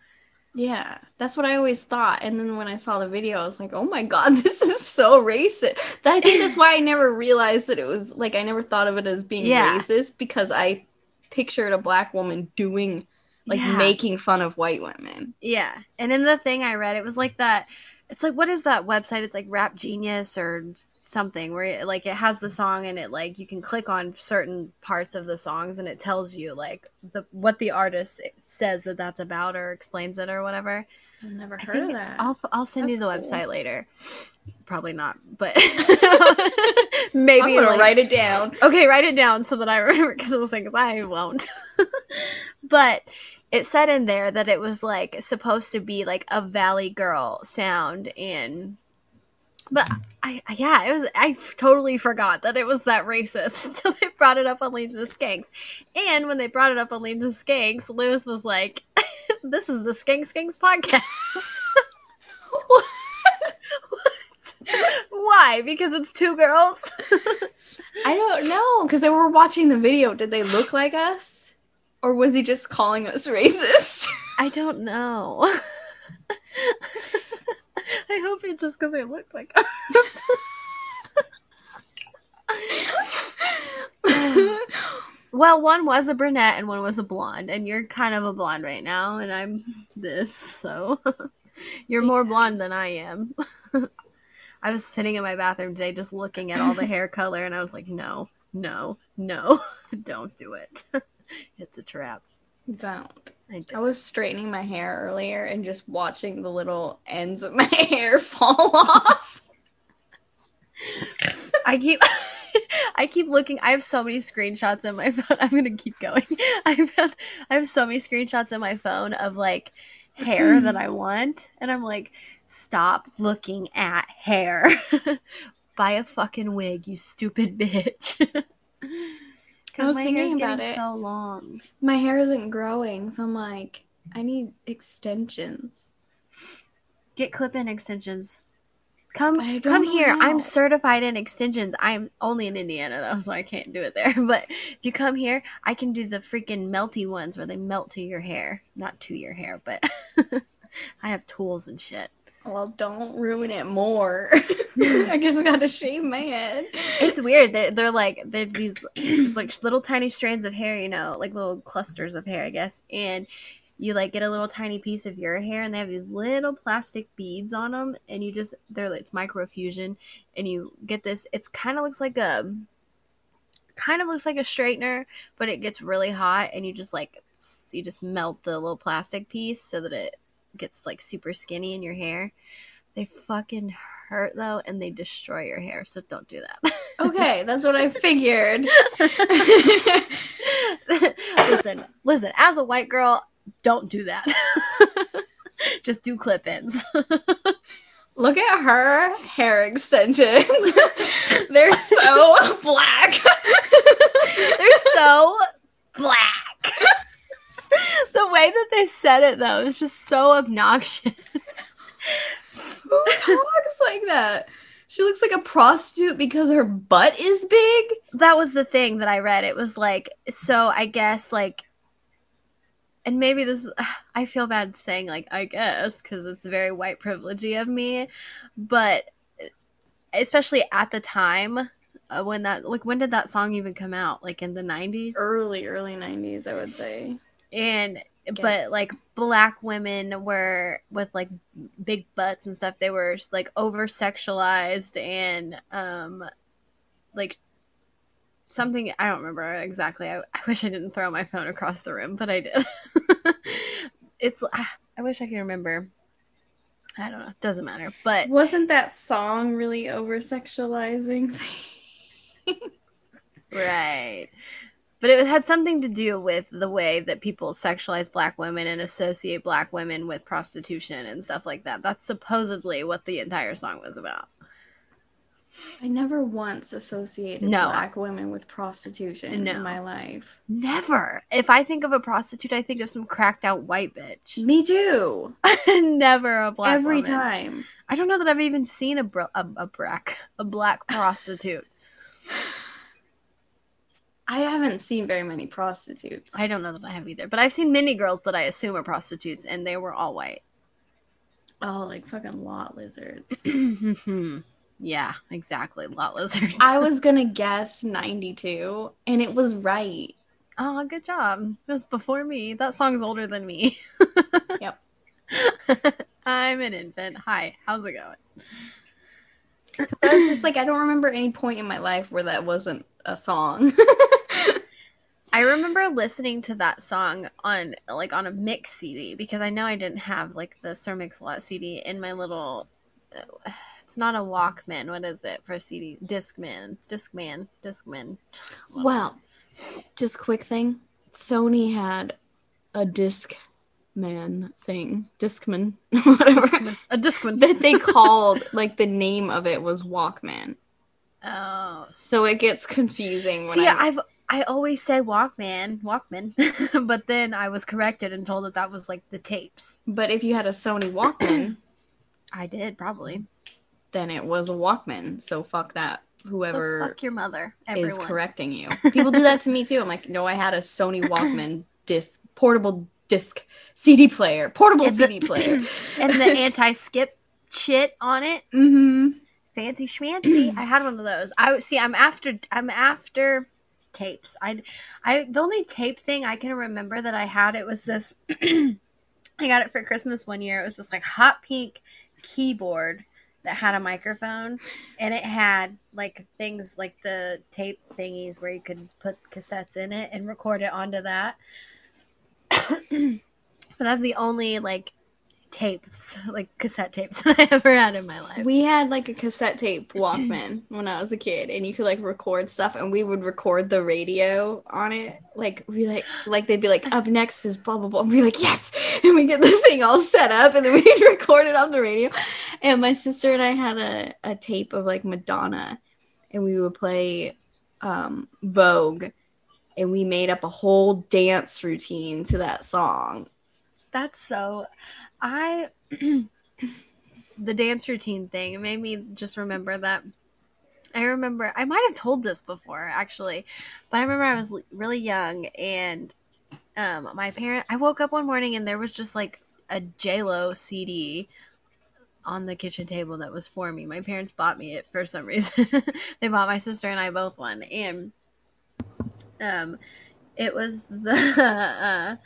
Yeah, that's what I always thought. And then when I saw the video, I was like, "Oh my god, this is so racist." That- I think that's why I never realized that it was like I never thought of it as being Yeah. racist because I pictured a black woman doing like Yeah. making fun of white women. Yeah. And in the thing I read, it was like that. It's like, what is that website? It's like Rap Genius or something where it, like it has the song and it like you can click on certain parts of the songs and it tells you like the what the artist says that that's about or explains it or whatever. I've never heard of that. I'll I'll send you the cool. website later. Probably not, but maybe I'm like- write it down. Okay, write it down so that I remember because I was like, I won't. but it said in there that it was like supposed to be like a Valley Girl sound, and but I, I yeah, it was. I totally forgot that it was that racist until they brought it up on Legion of Skanks, and when they brought it up on Legion of Skanks, Luis was like, "This is the Skank Skanks podcast." what? Why? Because it's two girls. I don't know because they were watching the video. Did they look like us, or was he just calling us racist? I don't know. I hope it's just because I look like us. well, one was a brunette and one was a blonde, and you're kind of a blonde right now, and I'm this, so you're more blonde than I am. I was sitting in my bathroom today just looking at all the hair color, and I was like, no, no, no, don't do it. it's a trap. don't. I I was straightening my hair earlier and just watching the little ends of my hair fall off. I keep I keep looking. I have so many screenshots in my phone. I'm gonna keep going. I found I have so many screenshots in my phone of like hair that I want, and I'm like, stop looking at hair. Buy a fucking wig, you stupid bitch. I Because was my hair's thinking getting about it. so long. My hair isn't growing, so I'm like, I need extensions. Get clip-in extensions. Come, come know here. I'm certified in extensions. I'm only in Indiana though, so I can't do it there. But if you come here, I can do the freaking melty ones where they melt to your hair, not to your hair, but I have tools and shit. Well, don't ruin it more. I just gotta shave my head. It's weird. They, they're like they're these like little tiny strands of hair, you know, like little clusters of hair, I guess, and you like get a little tiny piece of your hair and they have these little plastic beads on them and you just they're it's microfusion and you get this it's kind of looks like a kind of looks like a straightener but it gets really hot and you just like you just melt the little plastic piece so that it gets like super skinny in your hair they fucking hurt though and they destroy your hair so don't do that Okay, that's what I figured. listen, listen, as a white girl, don't do that. Just do clip ins. Look at her hair extensions. They're so black. They're so black. The way that they said it, though, is just so obnoxious. Who talks like that? She looks like a prostitute because her butt is big. That was the thing that I read. It was like, so I guess, like, and maybe this, I feel bad saying, like, I guess, because it's very white privilegey of me, but especially at the time uh, when that, like, when did that song even come out? Like, in the 90s? Early, early 90s, I would say. And but like black women were with like big butts and stuff they were like over sexualized and um like something i don't remember exactly I, I wish i didn't throw my phone across the room but i did it's ah, i wish i could remember I don't know. It doesn't matter. But Wasn't that song really over sexualizing? right. But it had something to do with the way that people sexualize black women and associate black women with prostitution and stuff like that. That's supposedly what the entire song was about. I never once associated No. black women with prostitution No. in my life. Never. If I think of a prostitute, I think of some cracked out white bitch. Me too. Never a black Every woman. time. I don't know that I've even seen a br- a, a brack a black prostitute. I haven't seen very many prostitutes. I don't know that I have either, but I've seen many girls that I assume are prostitutes, and they were all white. Oh, like fucking lot lizards. yeah, exactly. Lot lizards. I was gonna guess 92, and it was right. oh, good job. It was before me. That song's older than me. Yep. I'm an infant. Hi, how's it going? I was just like, I don't remember any point in my life where that wasn't a song. I remember listening to that song on like on a mix CD because I know I didn't have like the Sir Mix-a-Lot CD in my little. It's not a Walkman. What is it for a CD? Discman. Discman. Discman. well, just quick thing. Sony had a disc man thing. Discman. Whatever. Discman. A Discman. that they called like the name of it was Walkman. Oh, So it gets confusing when See, I I've I always say Walkman, Walkman, but then I was corrected and told that that was like the tapes. but if you had a Sony Walkman, I did probably. then it was a Walkman. So fuck that. So Whoever fuck your mother, is correcting you. People do that to me too. I'm like, no, I had a Sony Walkman disc, portable disc CD player, portable And the- CD player. and the anti-skip shit on it, mm-hmm. fancy schmancy. I had one of those. I see. I'm after. I'm after tapes. I, I the only tape thing I can remember that I had it was this. I got it for Christmas one year. It was just like hot pink keyboard that had a microphone and it had like things like the tape thingies where you could put cassettes in it and record it onto that. but that's the only like tapes, like cassette tapes that I ever had in my life. We had like a cassette tape Walkman when I was a kid, and you could like record stuff, and we would record the radio on it. Like we like like they'd be like, up next is blah blah blah. And we'd be like, yes, and we get the thing all set up, and then we'd record it on the radio. And my sister and I had a a tape of like Madonna, and we would play um, Vogue, and we made up a whole dance routine to that song. That's so. I. the dance routine thing made me just remember that. I remember, I might have told this before actually, but I remember I was really young and um, my parent, I woke up one morning and there was just like a JLo CD on the kitchen table that was for me. My parents bought me it for some reason. they bought my sister and I both one. And um, it was the. Uh,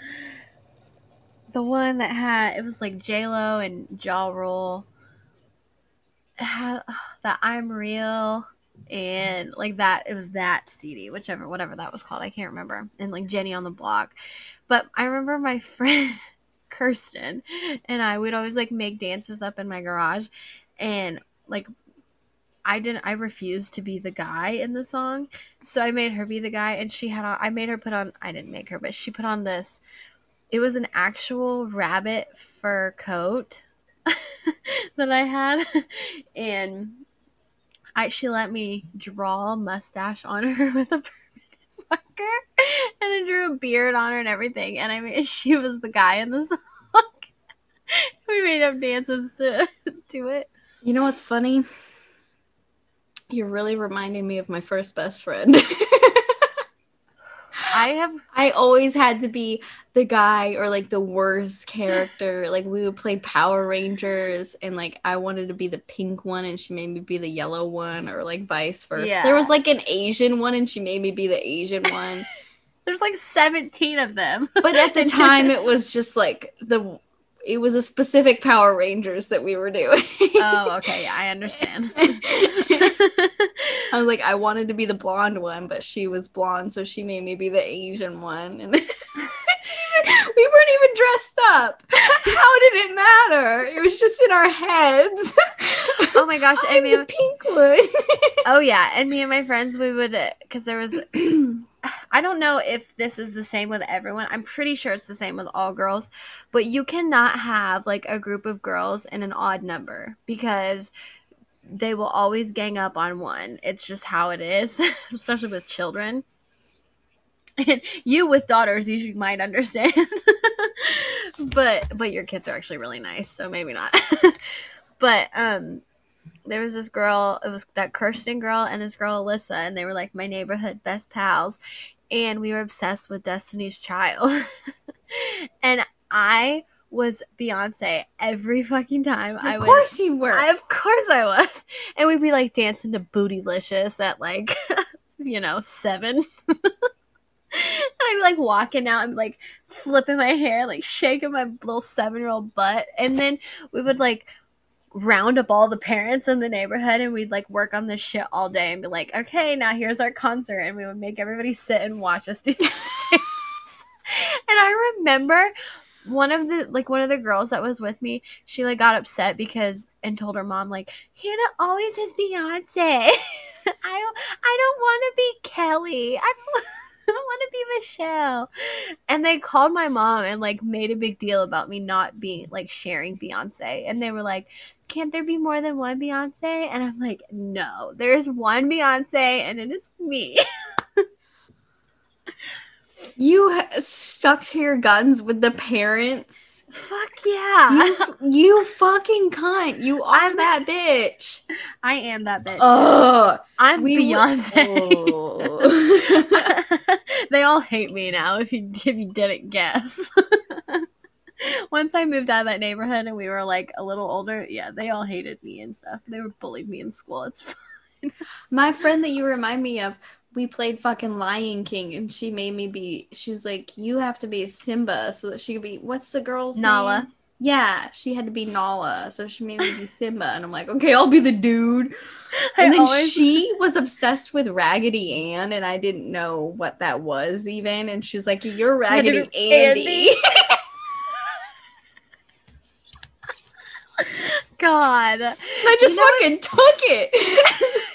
the one that had it was like J Lo and Ja Rule. Had that I'm real and like that it was that CD, whichever whatever that was called, I can't remember. And like Jenny on the Block. But I remember my friend Kirsten and I would always like make dances up in my garage and like I didn't I refused to be the guy in the song. So I made her be the guy and she had on I made her put on I didn't make her, but she put on this it was an actual rabbit fur coat that I had, and I she let me draw mustache on her with a permanent marker, and I drew a beard on her and everything. And I mean, she was the guy in the song. we made up dances to to it. You know what's funny? You're really reminding me of my first best friend. I have I always had to be the guy or like the worst character. Like we would play Power Rangers and like I wanted to be the pink one and she made me be the yellow one or like vice versa. Yeah. There was like an Asian one and she made me be the Asian one. there's like 17 of them. But at the time it was just like the it was a specific Power Rangers that we were doing. oh, okay, yeah, I understand. I was like, I wanted to be the blonde one, but she was blonde, so she made me be the Asian one. And we weren't even dressed up. How did didn't matter. It was just in our heads. Oh my gosh, I'm and me, the pink one. oh yeah, and me and my friends, we would because there was. I don't know if this is the same with everyone. I'm pretty sure it's the same with all girls, but you cannot have like a group of girls in an odd number because they will always gang up on one. It's just how it is, especially with children. And you with daughters, you might understand, but but your kids are actually really nice, so maybe not. but um, there was this girl. It was that Kirsten girl and this girl Alyssa, and they were like my neighborhood best pals, and we were obsessed with Destiny's Child, and I was Beyonce every fucking time. I of would course you were. I, of course I was. And we'd be like dancing to Bootylicious at like, you know, seven. and I'd be like walking out and like flipping my hair, like shaking my little seven year old butt. And then we would like round up all the parents in the neighborhood and we'd like work on this shit all day and be like, okay, now here's our concert. And we would make everybody sit and watch us do these dances. and I remember one of the like one of the girls that was with me, she like got upset because and told her mom like Hannah always has Beyonce. I don't I don't want to be Kelly. I don't don't want to be Michelle. And they called my mom and like made a big deal about me not being like sharing Beyonce. And they were like, can't there be more than one Beyonce? And I'm like, no, there is one Beyonce and it is me. you stuck to your guns with the parents. Fuck yeah. You, you fucking cunt. You are I'm- that bitch. I am that bitch. Ugh. I'm we Beyonce. Oh. they all hate me now if you if you didn't guess. Once I moved out of that neighborhood and we were like a little older, yeah, they all hated me and stuff. They were bullied me in school. It's fine. My friend that you remind me of, we played fucking Lion King and she made me be she was like, You have to be Simba so that she could be what's the girl's name? Nala. name? Yeah, she had to be Nala, so she made me be Simba, and I'm like, okay, I'll be the dude. I And then always- she was obsessed with Raggedy Ann, and I didn't know what that was even. And she was like, "You're Raggedy Andy." Andy. God. I just You know fucking took it.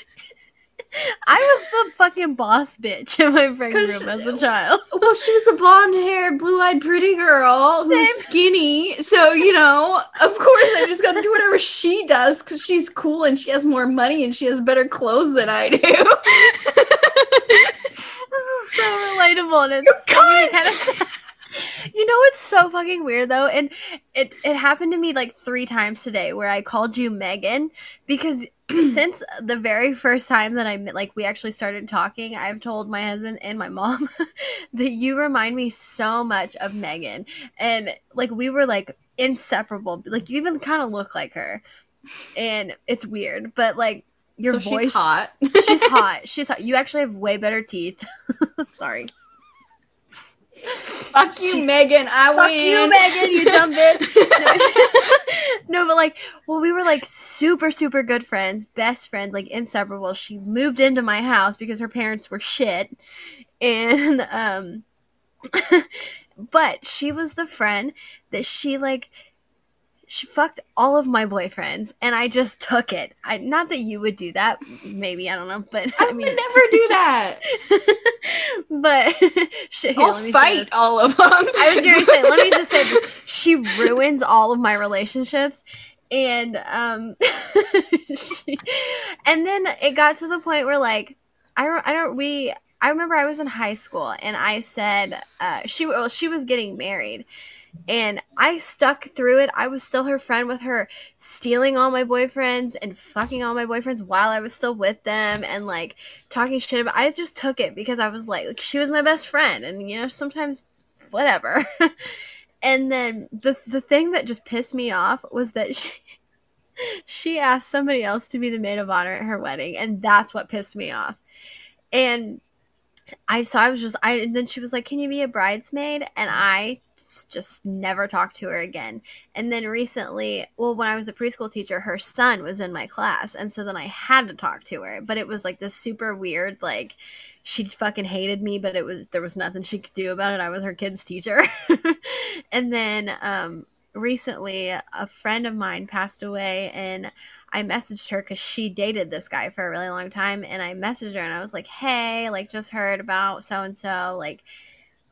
I was the fucking boss bitch in my friend room as a child. well, she was the blonde-haired, blue-eyed, pretty girl who's Same. skinny. So you know, of course, I just got to do whatever she does because she's cool and she has more money and she has better clothes than I do. This is so relatable and it's kind of sad. You know what's so fucking weird though, and it it happened to me like three times today where I called you Megan because since the very first time that I met, like we actually started talking, I've told my husband and my mom that you remind me so much of Megan, and like we were like inseparable. Like you even kind of look like her, and it's weird, but like your so voice she's hot. She's hot. She's hot. You actually have way better teeth. Sorry. Fuck you, Megan. I Fuck win. you, Megan, you dumb bitch. No, no, but like, well, we were like super, super good friends, best friends, like inseparable. She moved into my house because her parents were shit. And, um, but she was the friend that she like, she fucked all of my boyfriends and I just took it. I not that you would do that, maybe I don't know, but I I, would never do that. but shit, here, I'll fight all of them. I was gonna say, let me just say, she ruins all of my relationships, and um, she, and then it got to the point where like, I I don't, we, I remember I was in high school, and I said, uh, she, well, she was getting married. And I stuck through it. I was still her friend with her stealing all my boyfriends and fucking all my boyfriends while I was still with them and like talking shit about I just took it because I was like, like she was my best friend and you know sometimes whatever. and then the the thing that just pissed me off was that she she asked somebody else to be the maid of honor at her wedding and that's what pissed me off. And I so I was just I and then she was like, "Can you be a bridesmaid?" And I just never talked to her again. And then recently, well, when I was a preschool teacher, her son was in my class, and so then I had to talk to her. But it was like this super weird, like she fucking hated me, but it was there was nothing she could do about it. I was her kid's teacher. and then um recently a friend of mine passed away and I messaged her because she dated this guy for a really long time and I messaged her and I was like, Hey, like just heard about so and so, like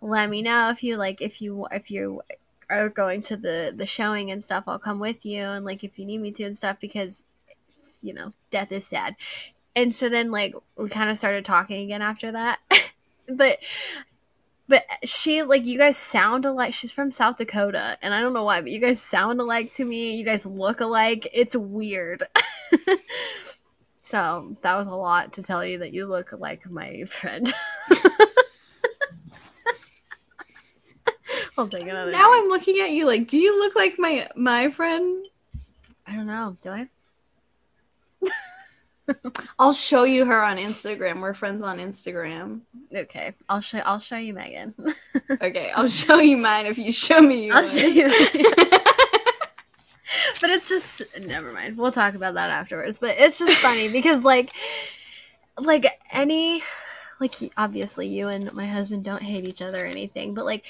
let me know if you like if you if you are going to the the showing and stuff, I'll come with you and like if you need me to and stuff because you know, death is sad. And so then like we kind of started talking again after that. but but she like you guys sound alike. She's from South Dakota, and I don't know why, but you guys sound alike to me. You guys look alike. It's weird. so that was a lot to tell you that you look like my friend. I'll take another. Now drink. I'm looking at you like, do you look like my my friend? I don't know. Do I? I'll show you her on Instagram. We're friends on Instagram. Okay, I'll show. I'll show you Megan. Okay, I'll show you mine if you show me I'll show you. but it's just never mind. We'll talk about that afterwards. But it's just funny because like like any like obviously you and my husband don't hate each other or anything, but like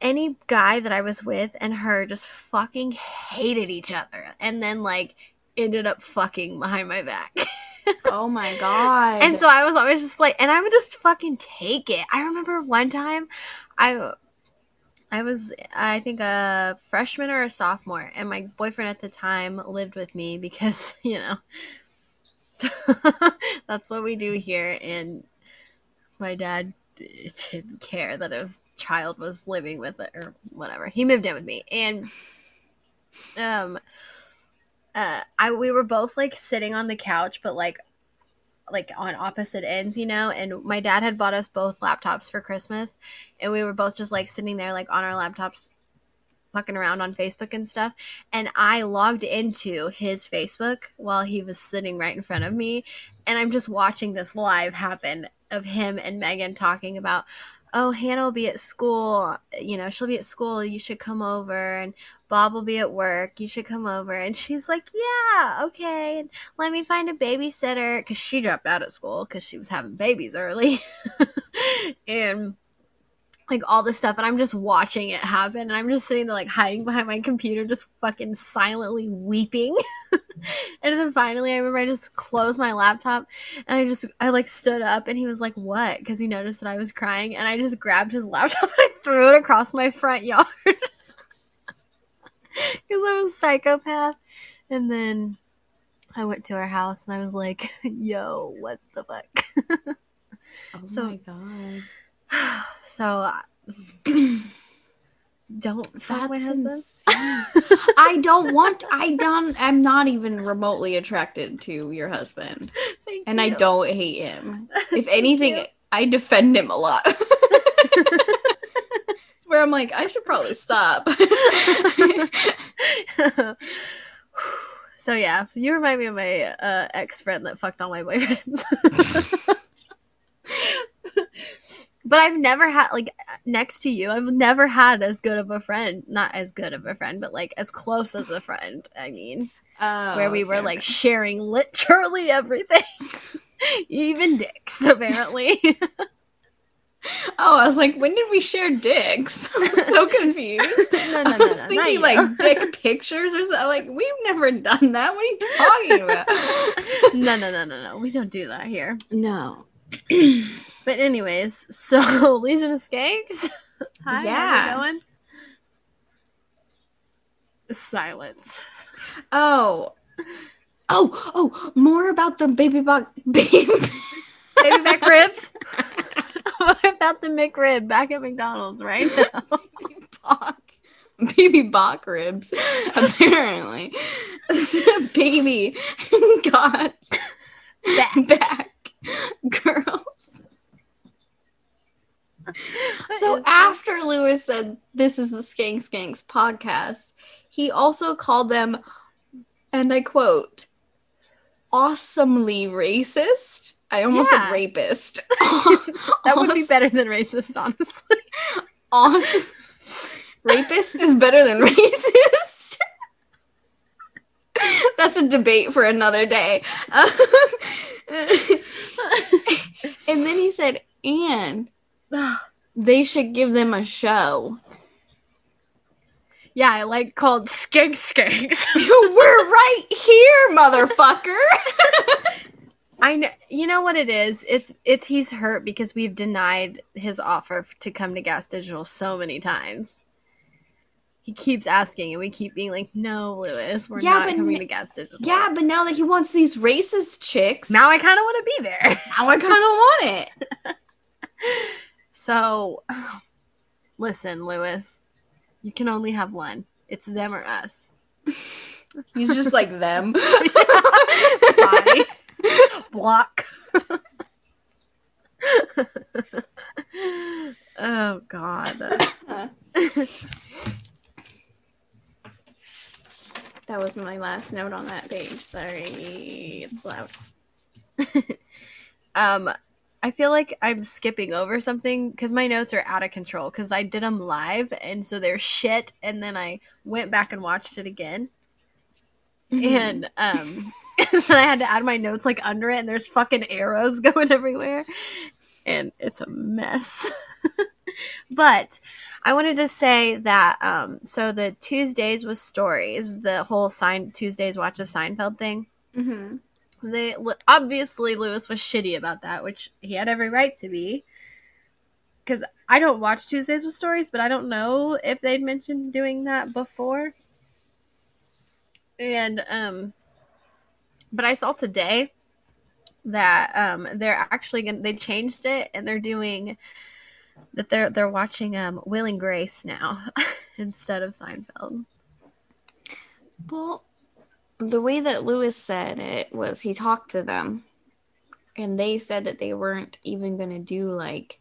any guy that I was with and her just fucking hated each other and then like ended up fucking behind my back. oh my god. And so I was always just like, and I would just fucking take it. I remember one time, I, I was I think a freshman or a sophomore, and my boyfriend at the time lived with me because you know, that's what we do here. And my dad didn't care that his child was living with it or whatever. He moved in with me, and um uh, I we were both like sitting on the couch, but like like on opposite ends, you know. And my dad had bought us both laptops for Christmas, and we were both just like sitting there like on our laptops, fucking around on Facebook and stuff. And I logged into his Facebook while he was sitting right in front of me, and I'm just watching this live happen of him and Megan talking about. Oh, Hannah will be at school. You know, she'll be at school. You should come over. And Bob will be at work. You should come over. And she's like, Yeah, okay. And let me find a babysitter. Because she dropped out of school because she was having babies early. and like all this stuff. And I'm just watching it happen. And I'm just sitting there, like hiding behind my computer, just fucking silently weeping. and then finally, I remember I just closed my laptop and I just, I like stood up and he was like, What? Because he noticed that I was crying. And I just grabbed his laptop and I threw it across my front yard because I'm a psychopath. And then I went to her house and I was like, "Yo, what the fuck?" oh so- my god. so don't fuck my husband. I don't want I don't I'm not even remotely attracted to your husband. Thank And I don't hate him. If anything. I defend him a lot. Where I'm like, I should probably stop. so yeah, you remind me of my uh, ex friend that fucked all my boyfriends. but I've never had like next to you. I've never had as good of a friend. Not as good of a friend, but like as close as a friend. I mean, Oh, where we were okay, like sharing literally everything, even dicks. Apparently, Oh, I was like, when did we share dicks? I'm so confused. no, no, I was no, thinking like dick pictures or something. Like, we've never done that. What are you talking about? no, no, no, no, no. We don't do that here. no. But anyways, so Legion of Skanks. Hi, Yeah. how's it going? Silence. Oh. Oh, oh, more about the baby bug baby. Baby back ribs. what about the McRib back at McDonald's right now? Bach. Baby Bach ribs, apparently. baby got Back. back girls. So after Luis said this is the Skank Skanks podcast, he also called them, and I quote, awesomely racist. I almost Yeah. said rapist. that would be better than racist, honestly. awesome. Rapist is better than racist. That's a debate for another day. Um, and then he said, and they should give them a show. Yeah, I like called skink skanks. We're right here, motherfucker. I know. You know what it is? It's it's he's hurt because we've denied his offer to come to Gas Digital so many times. He keeps asking, and we keep being like, "No, Luis, we're Yeah, not but coming to Gas Digital." yeah, but now that he wants these racist chicks, Now I kind of want to be there. now I kind of want it. So, listen, Luis, you can only have one. It's them or us. He's just like them. Bye. Block. oh God. That was my last note on that page. Sorry, it's loud. Um, I feel like I'm skipping over something because my notes are out of control because I did them live and so they're shit. And then I went back and watched it again, and um, then I had to add my notes like under it, and there's fucking arrows going everywhere, and it's a mess. but I wanted to say that um, so the Tuesdays with stories, the whole sign Tuesdays watches Seinfeld thing. Mhm. They obviously Luis was shitty about that, which he had every right to be. Because I don't watch Tuesdays with stories, but I don't know if they'd mentioned doing that before. And um, but I saw today that um they're actually gonna they changed it and they're doing that they're they're watching um Will and Grace now instead of Seinfeld. Well, the way that Luis said it was he talked to them and they said that they weren't even going to do like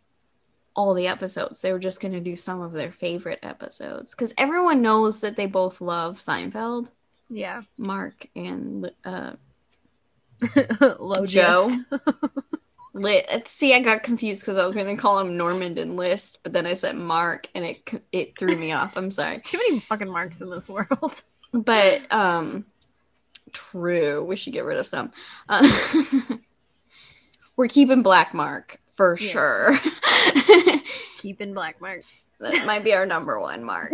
all the episodes. They were just going to do some of their favorite episodes cuz everyone knows that they both love Seinfeld, Yeah, Mark and uh Low Joe. Lit. See, I got confused because I was going to call him Normand and List, but then I said Mark and it it threw me off. I'm sorry. There's too many fucking marks in this world. But um true, we should get rid of some. Uh, we're keeping Black Mark for Yes. sure. Keeping black mark. that might be our number one mark.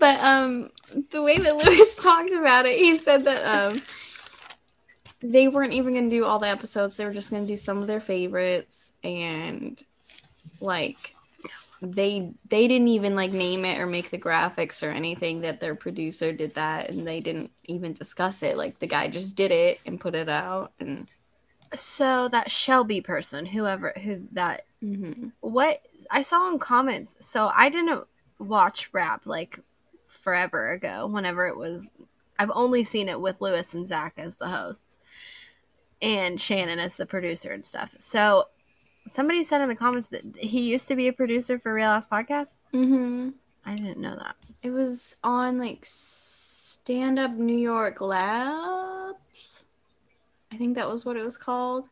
But um the way that Luis talked about it, he said that um they weren't even going to do all the episodes. They were just going to do some of their favorites and like they they didn't even like name it or make the graphics or anything that their producer did that and they didn't even discuss it like the guy just did it and put it out and So that Shelby person, whoever who that mhm. what I saw in comments. So I didn't watch rap like forever ago. Whenever it was, I've only seen it with Luis and Zach as the hosts, and Shannon as the producer and stuff. So somebody said in the comments that he used to be a producer for Real Ass Podcast. Mhm. I didn't know that. It was on like Stand Up New York Labs. I think that was what it was called.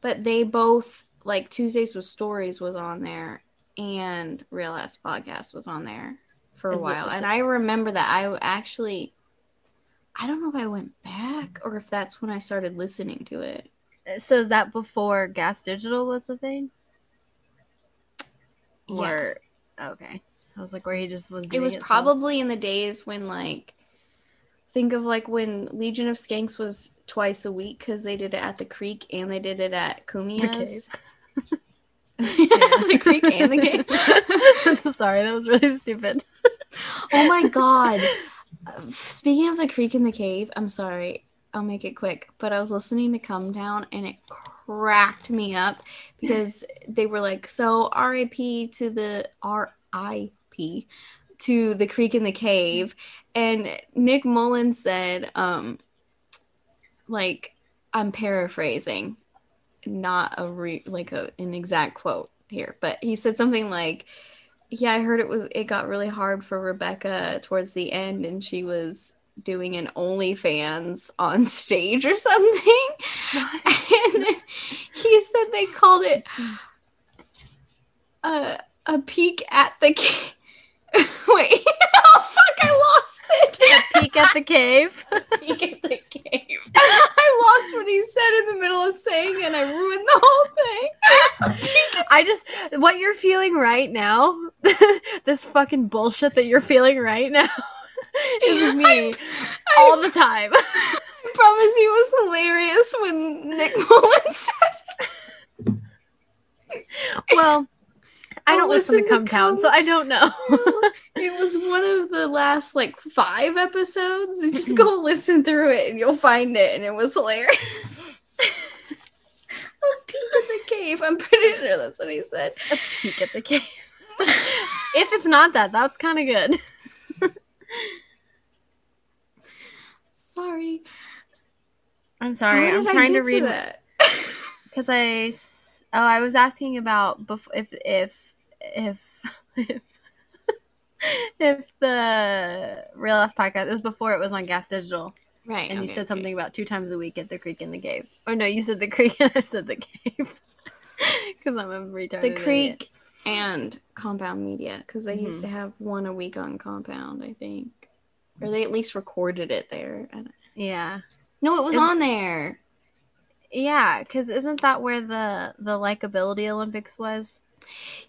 But they both like Tuesdays with Stories was on there and Real Ass Podcast was on there for a Is it- while. so- and I remember that I actually I don't know if I went back or if that's when I started listening to it. Uh, so is that before Gas Digital was the thing? Yeah. Or okay, I was like, where he just was. It was so- probably in the days when like think of like when Legion of Skanks was twice a week because they did it at the creek and they did it at Kumia's. the creek and the cave. Sorry, that was really stupid. oh my god. Speaking of the creek in the cave, I'm sorry. I'll make it quick. But I was listening to Cum Town and it cracked me up because they were like, so RIP to the RIP to the creek in the cave. And Nick Mullen said, um, like, I'm paraphrasing, not a re- like a, an exact quote here, but he said something like, yeah, I heard it was it got really hard for Rebecca towards the end, and she was doing an OnlyFans on stage or something. And then he said they called it a a peek at the. Ca- Wait, oh fuck! I lost it. peek at the cave. peek at the cave. I lost what he said in the middle of saying, and I ruined the whole thing. I just what you're feeling right now, this fucking bullshit that you're feeling right now, is me I- all the time. I promise he was hilarious when Nick Mullen said well, I don't listen to listen to Cum Town, so I don't know. it was one of the last like five episodes. Just go listen through it and you'll find it, and it was hilarious. A peek in the cave. I'm pretty sure that's what he said. A peek at the cave. if it's not that, that's kind of good. Sorry. I'm sorry. I'm trying to read that. because I Oh, I was asking about bef- if if if if if the Real Ass podcast. It was before it was on Gas Digital, right. and you okay, said okay. something about two times a week at the creek in the cave. Or no, you said the creek and I said the cave because I'm a retarded. The idiot. Creek and Compound Media because they used Mhm. to have one a week on Compound, I think, or they at least recorded it there. Yeah. No, it was Is- on there. Yeah, because isn't that where the the likability Olympics was?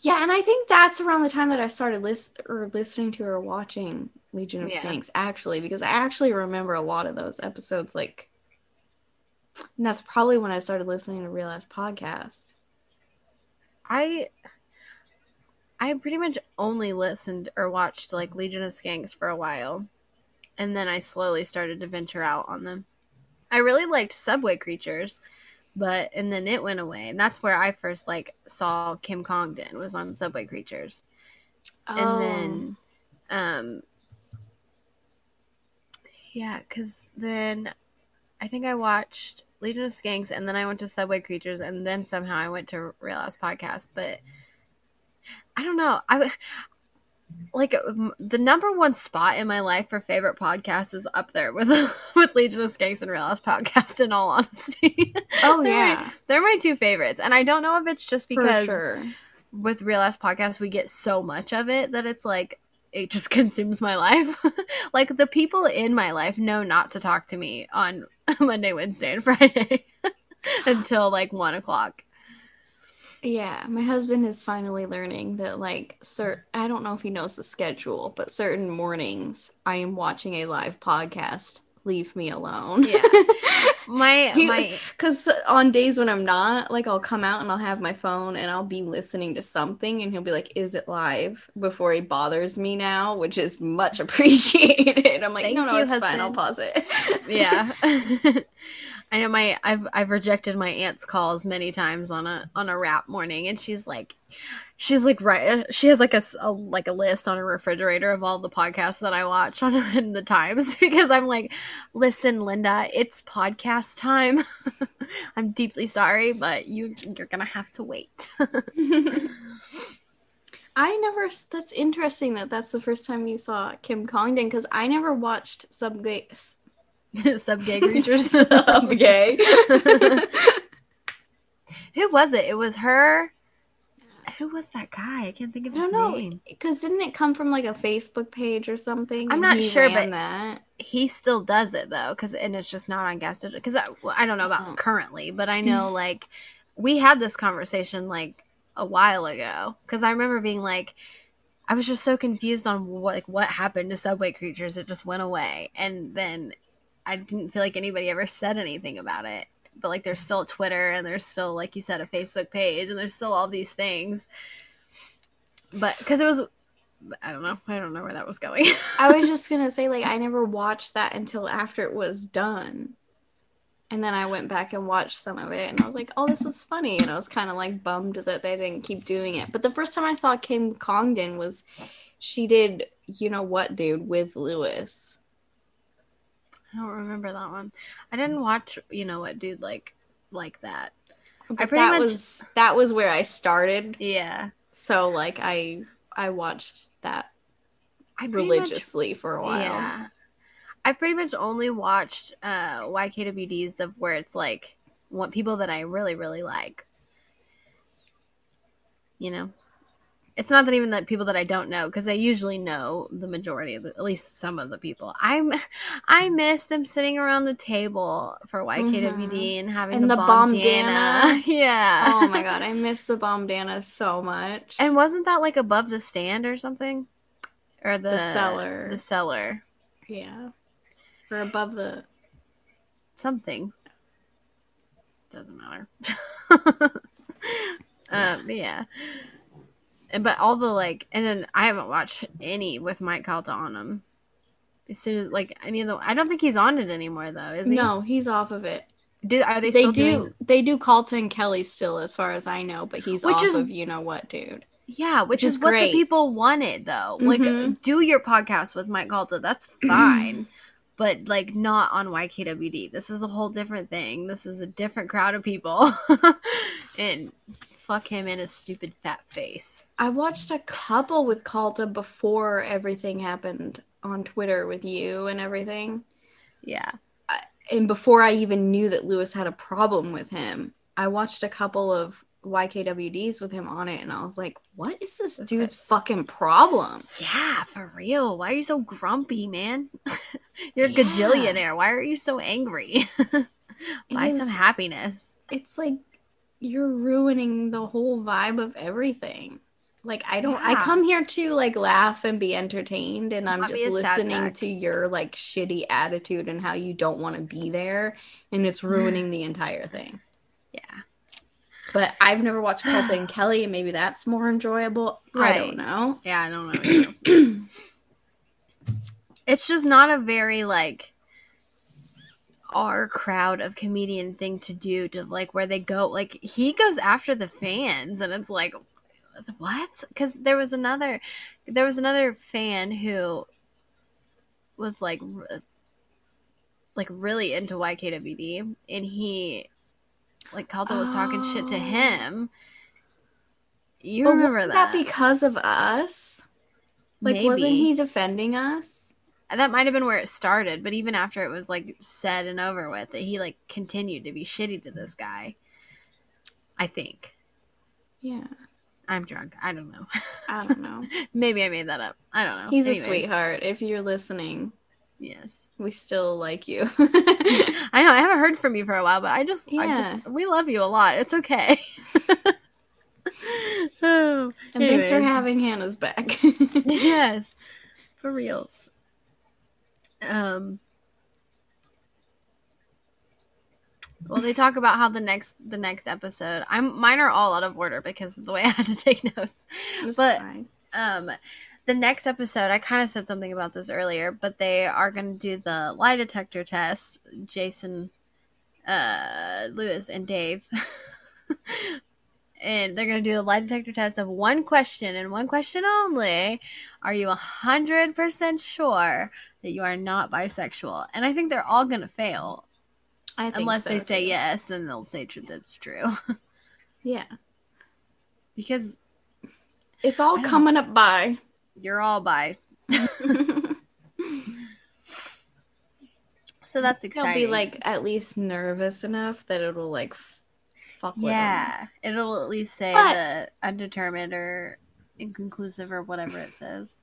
Yeah, and I think that's around the time that I started list or listening to or watching Legion of Yeah. Skanks actually, because I actually remember a lot of those episodes. Like, and that's probably when I started listening to Real Ass Podcast. I I pretty much only listened or watched like Legion of Skanks for a while, and then I slowly started to venture out on them. I really liked Subway Creatures, but and then it went away, and that's where I first like saw Kim Congdon was on Subway Creatures, Oh. and then um yeah, because then I think I watched Legion of Skanks, and then I went to Subway Creatures, and then somehow I went to Real Ass Podcast. But I don't know. I like the number one spot in my life for favorite podcast is up there with with Legion of Skanks and Real Ass Podcast. In all honesty, oh they're my- yeah, they're my two favorites, and I don't know if it's just because sure. with Real Ass Podcast, we get so much of it that it's like it just consumes my life. like the people in my life know not to talk to me on Monday, Wednesday, and Friday until like one o'clock. Yeah, my husband is finally learning that like sir I don't know if he knows the schedule, but certain mornings I am watching a live podcast. Leave me alone. Yeah. My He- my Cuz on days when I'm not, like I'll come out and I'll have my phone and I'll be listening to something and he'll be like, "Is it live?" before he bothers me now, which is much appreciated. I'm like, Thank "No, no, you, it's fine. I'll pause it." yeah. I know my I've I've rejected my aunt's calls many times on a on a rap morning and she's like she's like right uh, she has like a, a- like a list on her refrigerator of all the podcasts that I watch on in the times because I'm like listen Linda it's podcast time I'm deeply sorry but you you're to have to wait I never. That's interesting that that's the first time you saw Kim Congdon because I never watched Subway. sub gay creatures Subgay. Who was it? It was her. Who was that guy? I can't think of I his don't know name. because didn't it come from like a Facebook page or something? I'm not he sure, but- that. he still does it though because and it's just not on gas because I, well, I don't know about Oh. currently but i know like we had this conversation like a while ago because i remember being like i was just so confused on what like what happened to subway creatures it just went away and then i didn't feel like anybody ever said anything about it but like there's still twitter and there's still like you said a facebook page and there's still all these things but because it was i don't know i don't know where that was going I was just gonna say like I never watched that until after it was done. And then I went back and watched some of it and I was like, oh, this was funny. And I was kind of like bummed that they didn't keep doing it. But the first time I saw Kim Congdon was she did You Know What Dude with Luis. I don't remember that one. I didn't watch, you know what, dude, like like that. But pretty that much- was that was where I started. Yeah, So like I I watched that I pretty much- religiously for a while. Yeah, I pretty much only watched uh YKWd's the where it's like what people that I really really like. You know, it's not that even that people that I don't know because I usually know the majority of the, at least some of the people. I'm I miss them sitting around the table for YKWd and having Mm-hmm. And the, the bomb bombdana. Yeah. oh my god, I miss the bombdana so much. And wasn't that like above the stand or something? Or the, The cellar. The cellar. yeah, or above the. Something. Doesn't matter. um, yeah. But all the like, and then I haven't watched any with Mike Calta on them. As soon as like any of the, I don't think he's on it anymore though. Is he? No, he's off of it. Do, are they, They, still do. doing? They do Carlton Kelly still, as far as I know, but he's Which off is- of you know what, dude. Yeah, which, Which is, is what the people wanted though. Like, Mhm. do your podcast with Mike Calta. That's fine. But like not on YKWd. This is a whole different thing. This is a different crowd of people. and fuck him in his stupid fat face. I watched a couple with Calta before everything happened on Twitter with you and everything. Yeah. and before I even knew that Luis had a problem with him, I watched a couple of YKWDs with him on it, and I was like, "What is this dude's fucking problem?" Yeah, for real. Why are you so grumpy, man? You're a Yeah. gajillionaire. Why are you so angry? Buy some happiness. It's like you're ruining the whole vibe of everything. Like I don't, I come here to like laugh and be entertained, and I'm just listening to your like shitty attitude and how you don't want to be there, and it's ruining the entire thing. Yeah. But I've never watched Colton and Kelly, and maybe that's more enjoyable. I don't know. Yeah, I don't know. it's just not a very like our crowd of comedian thing to do to like where they go like he goes after the fans and it's like what because there was another there was another fan who was like r- like really into YKWd and he like Calta was talking shit to Oh. him you but remember that, that because of us? Like, wasn't he defending us? That might have been where it started but even after it was like said and over with that he like continued to be shitty to this guy i think. Yeah, i'm drunk. I don't know. I don't know. maybe i made that up. I don't know. He's Anyways, a sweetheart. If you're listening, yes. we still like you. i know. I haven't heard from you for a while but i just i Yeah. just we love you a lot. It's okay. Oh, and thanks for having Hannah's back. yes. For reals um well they talk about how the next the next episode i'm mine are all out of order because of the way i had to take notes. But- fine. um the next episode i kind of said something about this earlier but they are going to do the lie detector test. Jason uh Luis and dave. And they're going to do a lie detector test of one question and one question only. Are you 100% sure that you are not bisexual and i think they're all going to fail I think unless so, they say too. yes then they'll say that's true Yeah, because it's all coming up by. you're all by. so that's They'll exciting be like at least nervous enough that it'll like f- fuck. Yeah, it'll at least say But- the undetermined or inconclusive or whatever it says.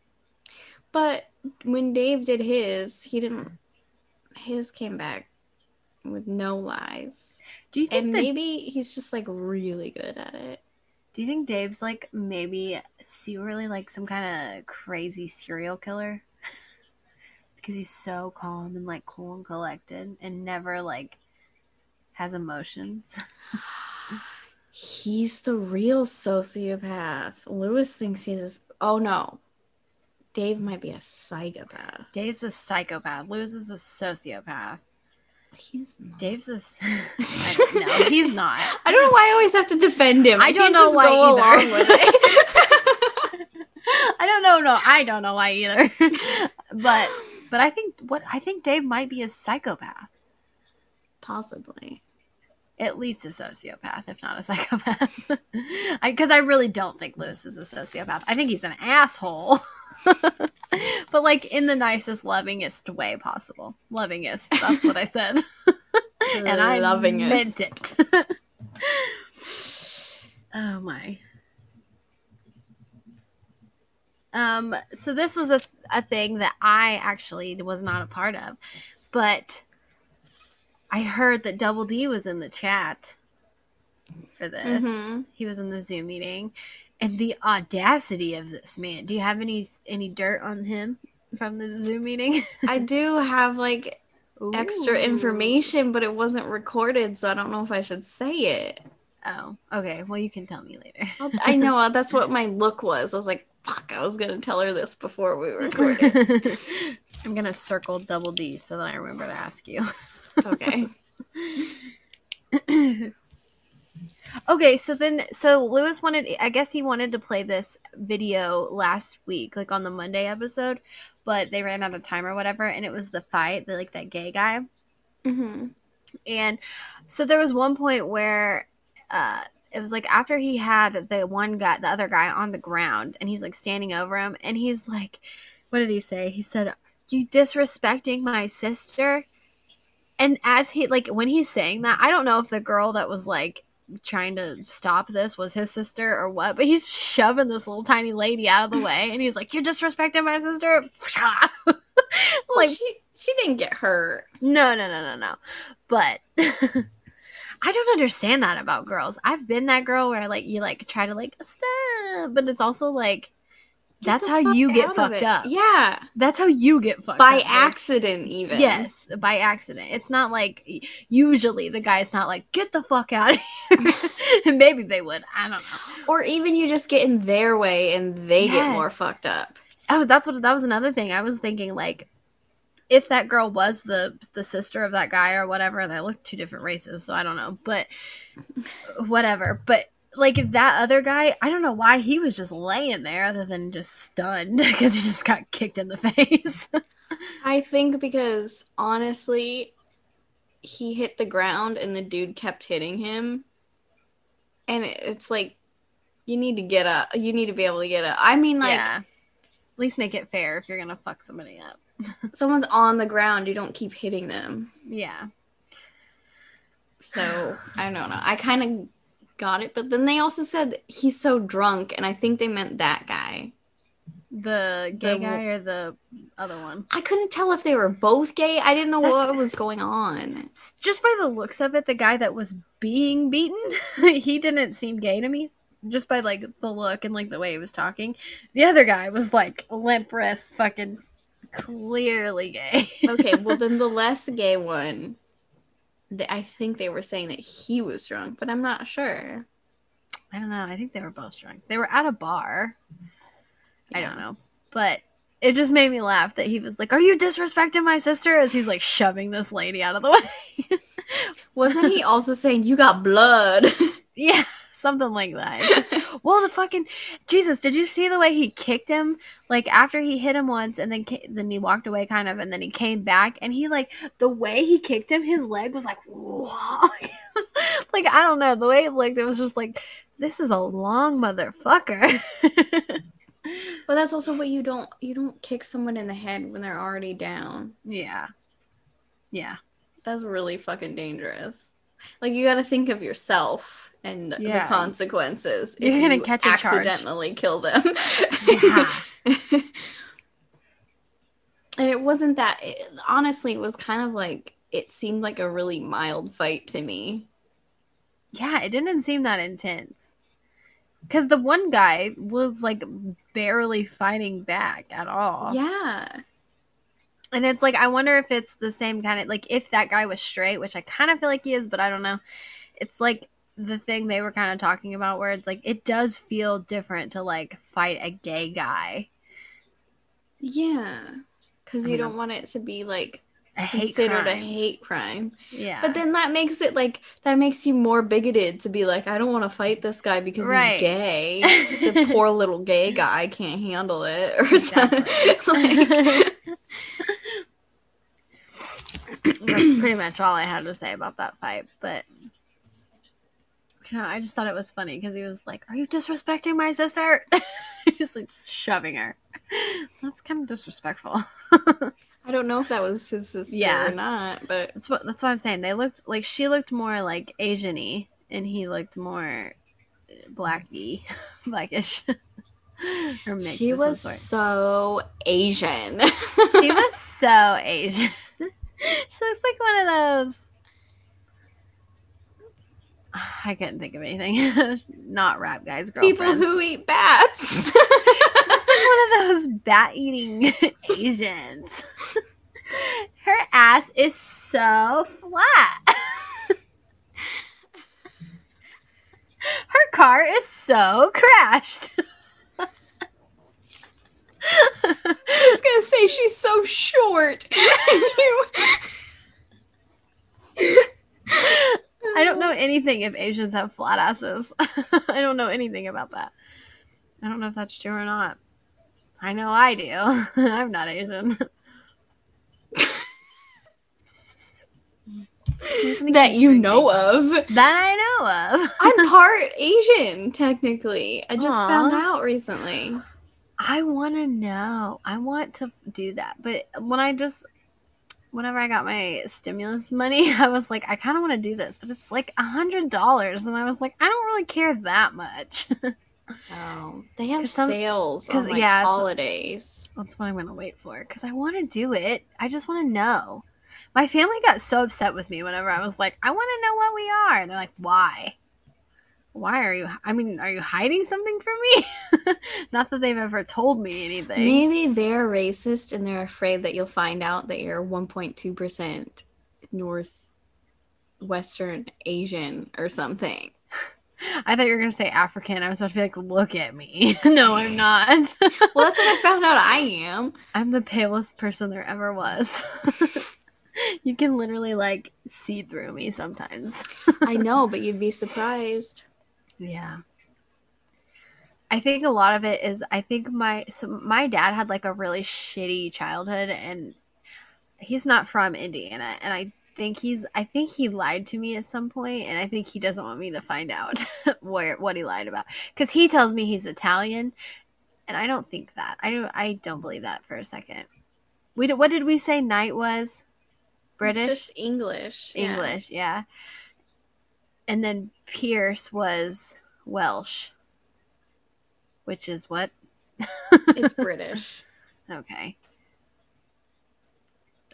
But when Dave did his, he didn't. His came back with no lies, Do you think and that, maybe he's just like really good at it. Do you think Dave's like maybe secretly like some kind of crazy serial killer? because he's so calm and like cool and collected and never like has emotions. He's the real sociopath. Luis thinks he's. Oh no, Dave might be a psychopath. Dave's a psychopath. Luis is a sociopath. He's not. Dave's a. I don't. He's not. I don't know why I always have to defend him. I I, don't know why either. along with it. I don't know. No, I don't know why either. but but I think what I think Dave might be a psychopath, Possibly. at least a sociopath, if not a psychopath. Because I, really don't think Luis is a sociopath. I think he's an asshole. but like in the nicest, lovingest way possible. Lovingest. That's what I said. and I loving it. meant it. oh my. Um, so this was a, a thing that I actually was not a part of, but I heard that Double D was in the chat for this. Mhm. He was in the Zoom meeting, and the audacity of this man. Do you have any any dirt on him from the Zoom meeting? I do have like extra information, but it wasn't recorded, so I don't know if I should say it. Oh, okay. Well, you can tell me later. I'll- know that's what my look was. I was like, "Fuck!" I was gonna tell her this before we recorded. I'm gonna circle double D so that I remember to ask you. okay. Okay, so then so Luis wanted I guess he wanted to play this video last week, like on the Monday episode, but they ran out of time or whatever, and it was the fight, the like that gay guy. hmm And so there was one point where uh it was like after he had the one guy the other guy on the ground and he's like standing over him and he's like what did he say? He said, You disrespecting my sister? And as he like when he's saying that, I don't know if the girl that was like trying to stop this was his sister or what, but he's shoving this little tiny lady out of the way and he's like, You're disrespecting my sister? Well, like she she didn't get hurt. no, no, no, no, no. But I don't understand that about girls. I've been that girl where like you like try to like stop, but it's also like that's how you get fucked up. Yeah, That's how you get fucked by up. There's- accident even. Yes, by accident. It's not like usually the guy's not like get the fuck out of here. maybe they would. I don't know. Or even you just get in their way and they get more fucked up. Oh, that's what that was another thing. I was thinking like if that girl was the the sister of that guy or whatever, they look two different races, so I don't know. But whatever. But like that other guy, I don't know why he was just laying there other than just stunned because he just got kicked in the face. I think because honestly, he hit the ground and the dude kept hitting him. And it's like, you need to get up. You need to be able to get up. I mean, like, yeah. At least make it fair if you're gonna fuck somebody up. someone's on the ground, you don't keep hitting them. Yeah. So, I don't know. I kind of got it. But then they also said he's so drunk. And I think they meant that guy. The gay The- guy or the other one? I couldn't tell if they were both gay. I didn't know what was going on. just by the looks of it, the guy that was being beaten, he didn't seem gay to me. Just by like the look and like the way he was talking. The other guy was like limp wrist, fucking clearly gay. Okay, well then the less gay one, th- I think they were saying that he was drunk, but I'm not sure. I don't know. I think they were both drunk. They were at a bar. I don't know, but it just made me laugh that he was like, "Are you disrespecting my sister?" As he's like shoving this lady out of the way. Wasn't he also saying you got blood? yeah, something like that. Just- Well, the fucking Jesus! Did you see the way he kicked him? Like after he hit him once, and then ca- then he walked away, kind of, and then he came back, and he like the way he kicked him, his leg was like, like I don't know, the way it looked, it was just like this is a long motherfucker. but that's also what you don't you don't kick someone in the head when they're already down. yeah, yeah, That's really fucking dangerous. Like you got to think of yourself and Yeah. the consequences. You're if gonna you catch a charge. accidentally kill them. Yeah. and it wasn't that. It, honestly, it was kind of like it seemed like a really mild fight to me. yeah. It didn't seem that intense. Because the one guy was like barely fighting back at all. Yeah. And it's like I wonder if it's the same kind of like if that guy was straight, which I kind of feel like he is, but I don't know. It's like the thing they were kind of talking about where it's like it does feel different to like fight a gay guy. Yeah. Because you don't don't want it to be like A considered a hate crime. Yeah. But then that makes it like that makes you more bigoted to be like, I don't want to fight this guy because Right. he's gay. the poor little gay guy can't handle it or something. Like, That's pretty much all I had to say about that fight. But you know, I just thought it was funny because he was like, "Are you disrespecting my sister?" Just like shoving her. That's kind of disrespectful. I don't know if that was his sister Yeah. or not, but That's what that's what I'm saying. They looked like she looked more like Asian-y and he looked more blacky, blackish. She was so Asian. she was so Asian. she looks like one of those. I couldn't think of anything. Not rap guys, girlfriends. people who eat bats. like one of those bat eating Asians. Her ass is so flat. Her car is so crashed. I was gonna say she's so short. I don't know anything if Asians have flat asses. I don't know anything about that. I don't know if that's true or not. I know I do. I'm not Asian. that you know of. That I know of. I'm part Asian, technically. I just Aw. found out recently. I want to know. I want to do that. But when I just, whenever I got my stimulus money, I was like, I kind of want to do this, but it's like a hundred dollars, and I was like, I don't really care that much. Oh, they have some- sales 'cause, on like, yeah, holidays. That's what I'm gonna wait for because I want to do it. I just want to know. My family got so upset with me whenever I was like, I want to know what we are. And they're like, why? Why are you? I mean, are you hiding something from me? Not that they've ever told me anything. Maybe they're racist and they're afraid that you'll find out that you're 1.2% Northwestern Asian or something. I thought you were gonna say African. I was about to be like, look at me. no, I'm not. Well, that's what I found out I am. I'm the palest person there ever was. you can literally like see through me sometimes. I know, but you'd be surprised. Yeah. I think a lot of it is I think my so my dad had like a really shitty childhood and he's not from Indiana and I think he's I think he lied to me at some point and I think he doesn't want me to find out where what he lied about cuz he tells me he's Italian and I don't think that. I don't I don't believe that for a second. We what did we say night was? British? It's just English. yeah. English, yeah. And then Pierce was Welsh, which is what? It's British. okay.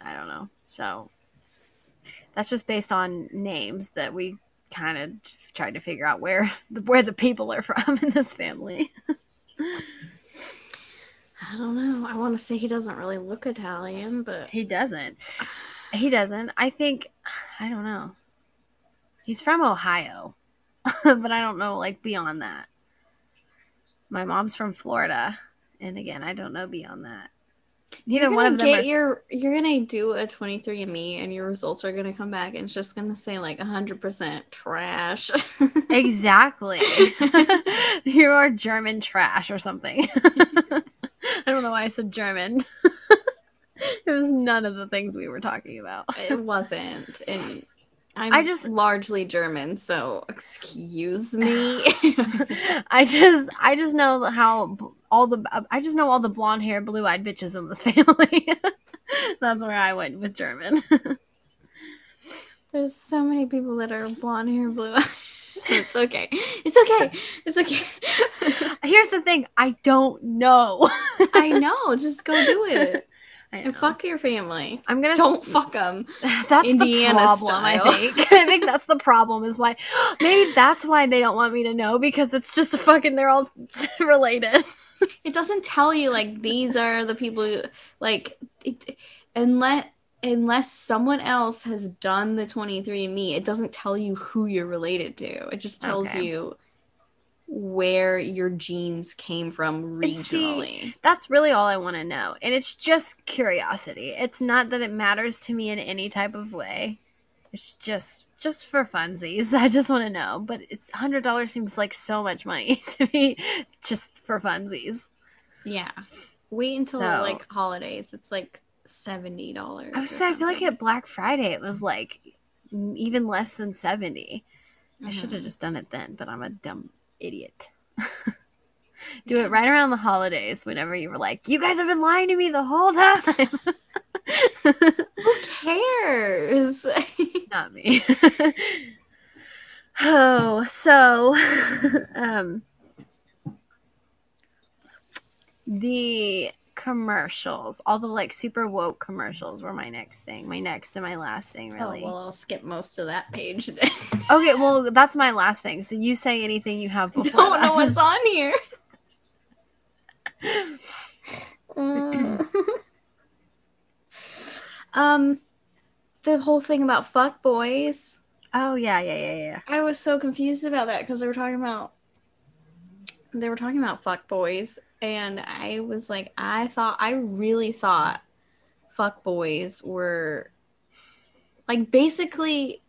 I don't know. So that's just based on names that we kind of tried to figure out where where the people are from in this family. I don't know. I want to say he doesn't really look Italian, but He doesn't. He doesn't. I think I don't know. He's from Ohio, but I don't know like beyond that. My mom's from Florida, and again, I don't know beyond that. Neither one of them get are. your you're gonna do a 23andme and your results are gonna come back and it's just gonna say like 100% trash Exactly. you are German trash or something. I don't know why I said German. it was none of the things we were talking about. it wasn't and I'm I just- largely German, so excuse me. I just I just know how all the I just know all the blonde hair, blue eyed bitches in this family. That's where I went with German. There's so many people that are blonde hair, blue eyes. It's okay. It's okay. It's okay. Here's the thing: I don't know. I know. Just go do it and fuck your family. I'm gonna Don't fuck them. That's Indiana the problem. I think. I think that's the problem. Is why maybe that's why they don't want me to know because it's just a fucking. They're all related. It doesn't tell you like these are the people who, like it unless unless someone else has done the 23andme it doesn't tell you who you're related to it just tells Okay. you where your genes came from And see, regionally That's really all I want to know, and it's just curiosity. It's not that it matters to me in any type of way. It's just just for funsies. I just want to know. But it's hundred dollars seems like so much money to me, just for funsies. yeah wait until So- like holidays it's like $70 I was say I feel like at Black Friday it was like even less than seventy. I mm-hmm. should have just done it then, but I'm a dumb idiot. Do it right around the holidays whenever you were like, you guys have been lying to me the whole time. who cares Not me. oh, so um the commercials, all the like super woke commercials were my next thing. My next and my last thing, really. Oh, well, I'll skip most of that page then. Okay, well, that's my last thing. So you say anything you have before. Don't know what's on here. um, the whole thing about fuck boys. Oh yeah, yeah, yeah, yeah. I was so confused about that because they were talking about they were talking about fuck boys, and I was like, I thought I really thought fuck boys were like basically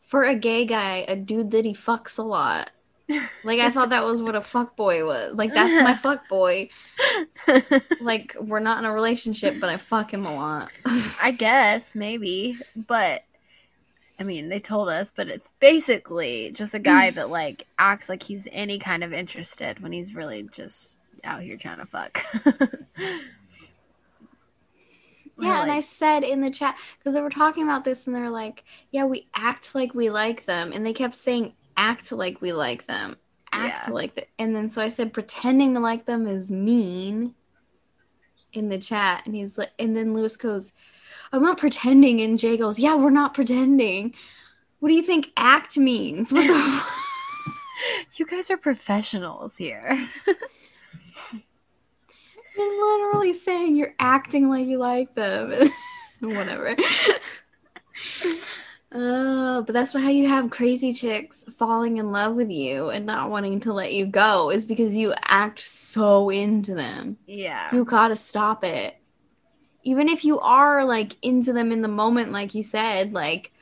for a gay guy, a dude that he fucks a lot. Like I thought that was what a fuck boy was. Like that's my fuck boy. Like we're not in a relationship, but I fuck him a lot. I guess maybe, but I mean, they told us, but it's basically just a mm. guy that like acts like he's any kind of interested when he's really just out here trying to fuck. Yeah, and I said in the chat because they were talking about this, and they're like, "Yeah, we act like we like them," and they kept saying, "Act like we like them, act Yeah. like that." And then so I said, "Pretending to like them is mean." In the chat, and he's like, and then Luis goes, "I'm not pretending," and Jay goes, "Yeah, we're not pretending." What do you think act means? What the? you guys are professionals here. You're literally saying you're acting like you like them. Whatever. Oh, but that's how you have crazy chicks falling in love with you and not wanting to let you go is because you act so into them. yeah. You gotta stop it. Even if you are like into them in the moment, like you said, like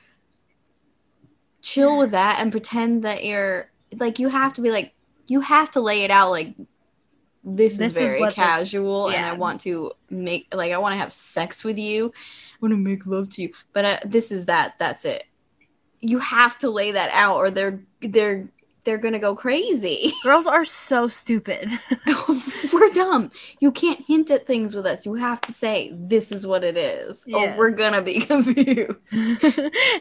chill with that and pretend that you're like you have to be like you have to lay it out like this, This is is very this- casual and. I want to make like I want to have sex with you. I want to make love to you. But uh, this is that that's it. You have to lay that out or they're they're they're to go crazy. Girls are so stupid. we're dumb. You can't hint at things with us. You have to say this is what it is, Yes. or we're gonna be confused.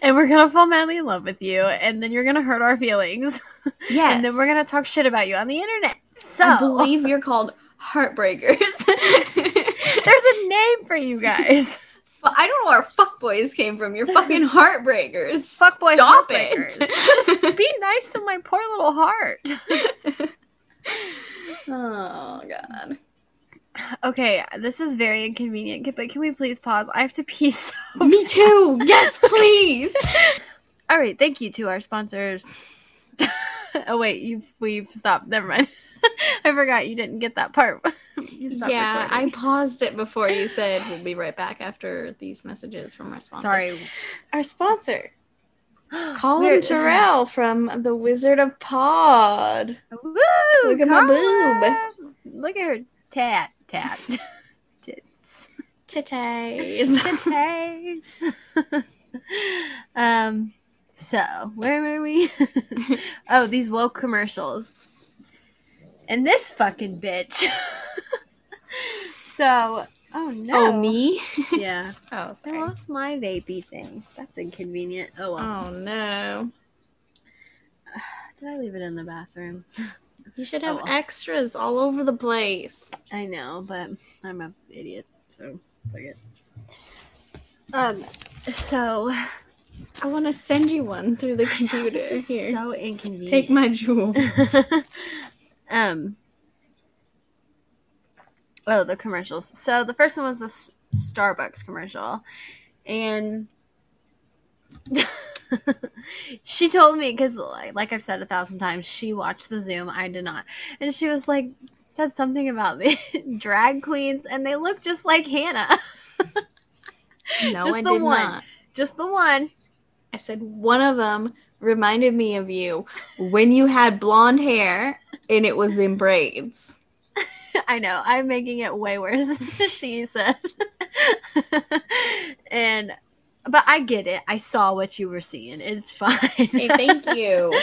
and we're gonna fall madly in love with you, and then you're gonna hurt our feelings, Yes, and then we're gonna talk shit about you on the internet. So I believe you're called heartbreakers. there's a name for you guys. Fu- I don't know where fuckboys came from. You're fucking heartbreakers. Fuckboy Stop heartbreakers. it. Just be nice to my poor little heart. oh god. Okay, this is very inconvenient, but can we please pause? I have to pee so. Me too. Yes, please. All right, thank you to our sponsors. oh wait, you've we've stopped. Never mind. I forgot you didn't get that part. you stopped yeah, I paused it before you said we'll be right back after these messages from our sponsors. Sorry. Our sponsor, Colin Where- Terrell from The Wizard of Pod. Woo! Look at my Colin! Look at her tat tat. Tits. Titties. Titties. um. So where were we? oh, these woke commercials. And this fucking bitch. so, oh no. Oh, me? Yeah. Oh, sorry. I lost my vapey thing. That's inconvenient. Oh well. Oh, no. Did I leave it in the bathroom? You should have Oh, well. extras all over the place. I know, but I'm a idiot, so fuck it. Um, so I want to send you one through the computer. this is Here. so inconvenient. Take my jewel. Um. Oh, the commercials. So the first one was a S- Starbucks commercial, and she told me because, like, like I've said a thousand times, she watched the Zoom. I did not, and she was like, said something about the drag queens, and they look just like Hannah. No, Just I the did one. not. just the one. I said one of them reminded me of you when you had blonde hair and it was in braids. I know. I'm making it way worse than she said. and but I get it. I saw what you were seeing. It's fine. Hey, thank you.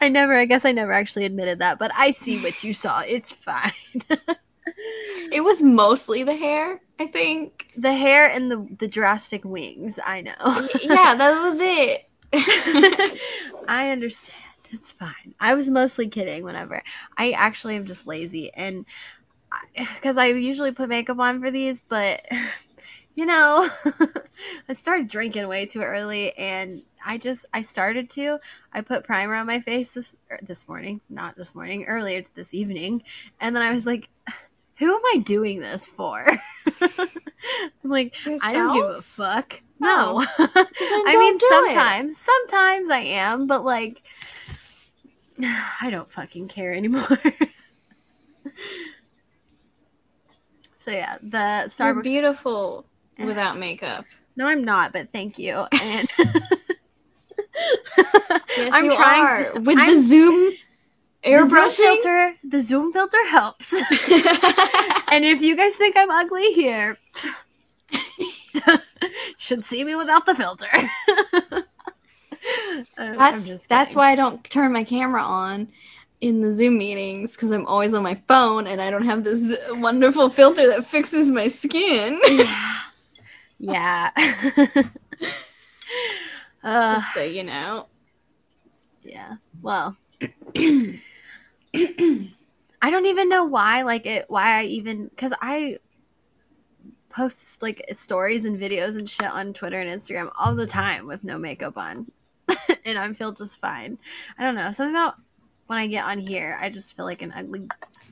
I never I guess I never actually admitted that, but I see what you saw. It's fine. It was mostly the hair, I think. the hair and the the drastic wings, I know. Yeah, that was it. I understand. It's fine. I was mostly kidding whenever. I actually am just lazy and because I, usually put makeup on for these, but you know, I started drinking way too early and I just I started to. I put primer on my face this er, this morning, not this morning, earlier this evening, and then I was like, "Who am I doing this for?" I'm like, I don't give a fuck. No, Oh. I mean do it. sometimes, sometimes I am, but like, I don't fucking care anymore. so yeah, the You're Starbucks. beautiful without makeup. no, I'm not, but thank you. And Yes, I'm you trying- are. with I'm- the zoom the Zoom filter, the Zoom filter helps. and if you guys think I'm ugly here, should see me without the filter. That's that's why I don't turn my camera on in the Zoom meetings because I'm always on my phone and I don't have this wonderful filter that fixes my skin. Yeah. yeah. uh, Just so you know. yeah. Well, I don't even know why. Like it. Why I even because I post like stories and videos and shit on Twitter and Instagram all the time with no makeup on, and I feel just fine. I don't know something about when I get on here. I just feel like an ugly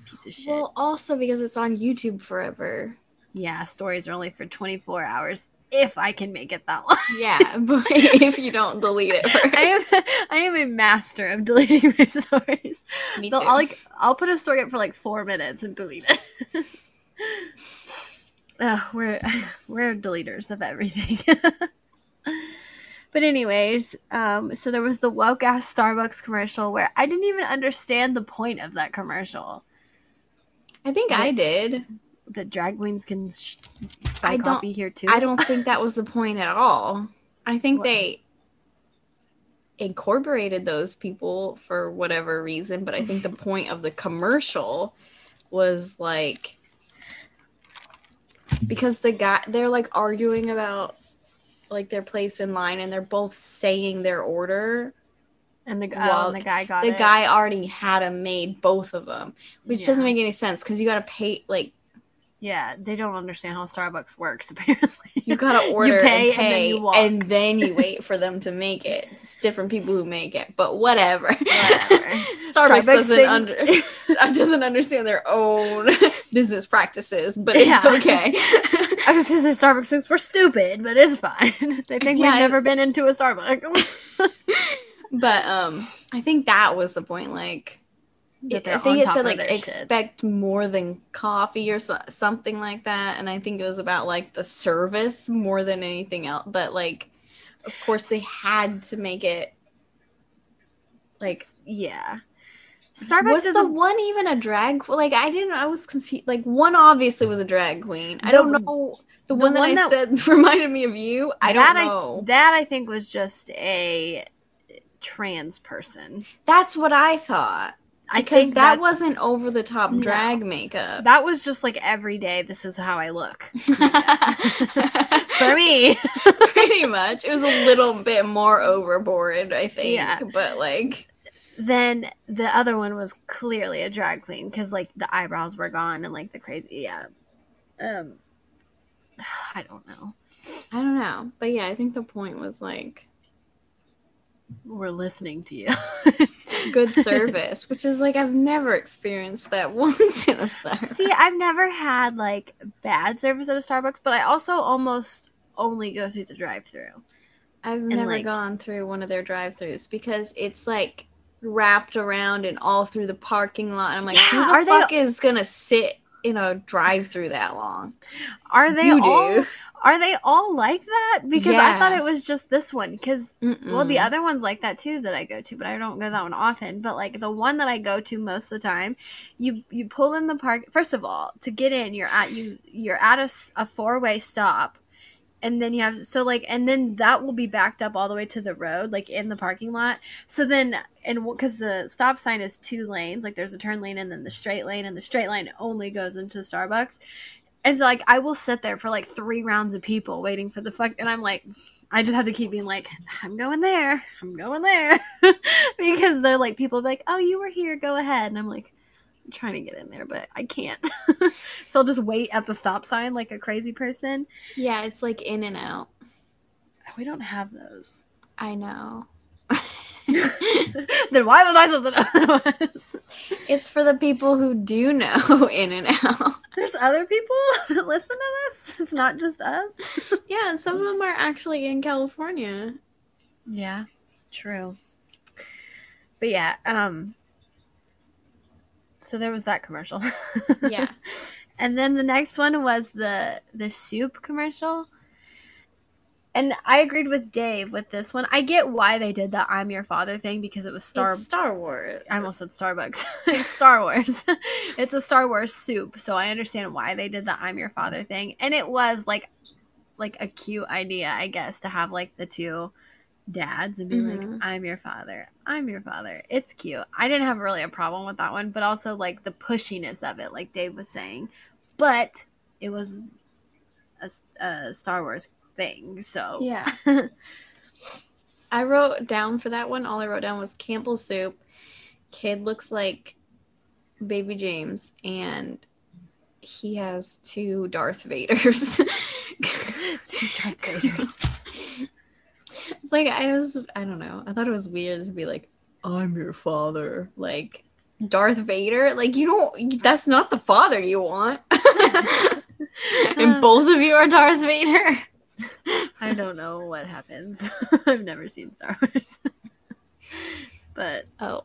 piece of shit. Well, also because it's on YouTube forever. yeah, stories are only for twenty four hours if I can make it that long. Yeah, but if you don't delete it first. I am I am a master of deleting my stories. Me So too. I'll like I'll put a story up for like four minutes and delete it. Ugh, we're we're deleters of everything. But anyways, um, so there was the woke ass Starbucks commercial where I didn't even understand the point of that commercial. I think I did. The drag queens can sh- buy I don't- coffee here too. I don't think that was the point at all. I think What? they incorporated those people for whatever reason, but I think the point of the commercial was like because the guy they're like arguing about like their place in line and they're both saying their order. And the, oh, Well, the guy got the it. guy already had them made both of them, which doesn't make any sense because you got to pay like Yeah, they don't understand how Starbucks works. Apparently, You gotta order pay and and then you and then you wait for them to make it. It's different people who make it, but whatever. Whatever. Starbucks, Starbucks doesn't thinks- under doesn't understand their own business practices, but it's Yeah. okay. I was gonna say Starbucks thinks we're stupid, but it's fine. they think Yeah, we've never been into a Starbucks. but um, I think that was the point. Like, I think it said like their shit. expect more than coffee or so- something like that, and I think it was about like the service more than anything else. But like, of course, they had to make it like yeah, Starbucks was the a- one even a drag like i didn't i was confused like one obviously was a drag queen i don't know the, the one that one i that- said reminded me of you i don't know that I think was just a trans person. that's what i thought I because think that that wasn't over the top No. drag makeup that was just like every day. This is how I look for me. pretty much it was a little bit more overboard i think Yeah. but like then the other one was clearly a drag queen because like the eyebrows were gone and like the crazy yeah. Um, I don't know. i don't know but yeah i think the point was like We're listening to you. good service which is like i've never experienced that once in a Starbucks. See, I've never had like bad service at a Starbucks, but I also almost only go through the drive-through. I've never like- gone through one of their drive-throughs because it's like wrapped around and all through the parking lot. I'm like, Yeah, who the are they- fuck is gonna sit in a drive-through that long? Are they you all? do. Are they all like that? Because I thought it was just this one. Because well, the other one's like that too that I go to, but I don't go that one often. But like the one that I go to most of the time, you you pull in the park. First of all, to get in, you're at you you're at a, a four way stop, and then you have so like and then that will be backed up all the way to the road, like in the parking lot. So then and because the stop sign is two lanes, like there's a turn lane and then the straight lane, and the straight lane only goes into Starbucks. And so like I will sit there for like three rounds of people waiting for the fuck and I'm like I just have to keep being like, I'm going there. I'm going there. because they're like people like, Oh, you were here, go ahead and I'm like I'm trying to get in there, but I can't. so I'll just wait at the stop sign like a crazy person. Yeah, it's like In-N-Out. We don't have those. I know. then why was I supposed to know that was? It's for the people who do know In-N-Out. There's other people that listen to this. It's not just us. Yeah, and some of them are actually in California. Yeah, true. But yeah, um so there was that commercial. Yeah. and then the next one was the the soup commercial. And I agreed with Dave with this one. I get why they did the I'm your father thing because it was Star It's Star Wars. I almost said Starbucks. it's Star Wars. it's a Star Wars soup, so I understand why they did the I'm your father thing. And it was like like a cute idea, I guess, to have like the two dads and be Mhm. like, I'm your father. I'm your father. It's cute. I didn't have really a problem with that one, but also like the pushiness of it, like Dave was saying. But it was a, a Star Wars thing, so Yeah. I wrote down for that one, all I wrote down was Campbell soup. Kid looks like baby James, and he has two Darth Vaders. Two Darth Vaders. It's like I was I don't know. I thought it was weird to be like, I'm your father. Like Darth Vader. Like you don't that's not the father you want. and both of you are Darth Vader. I don't know what happens. I've never seen Star Wars. but Oh,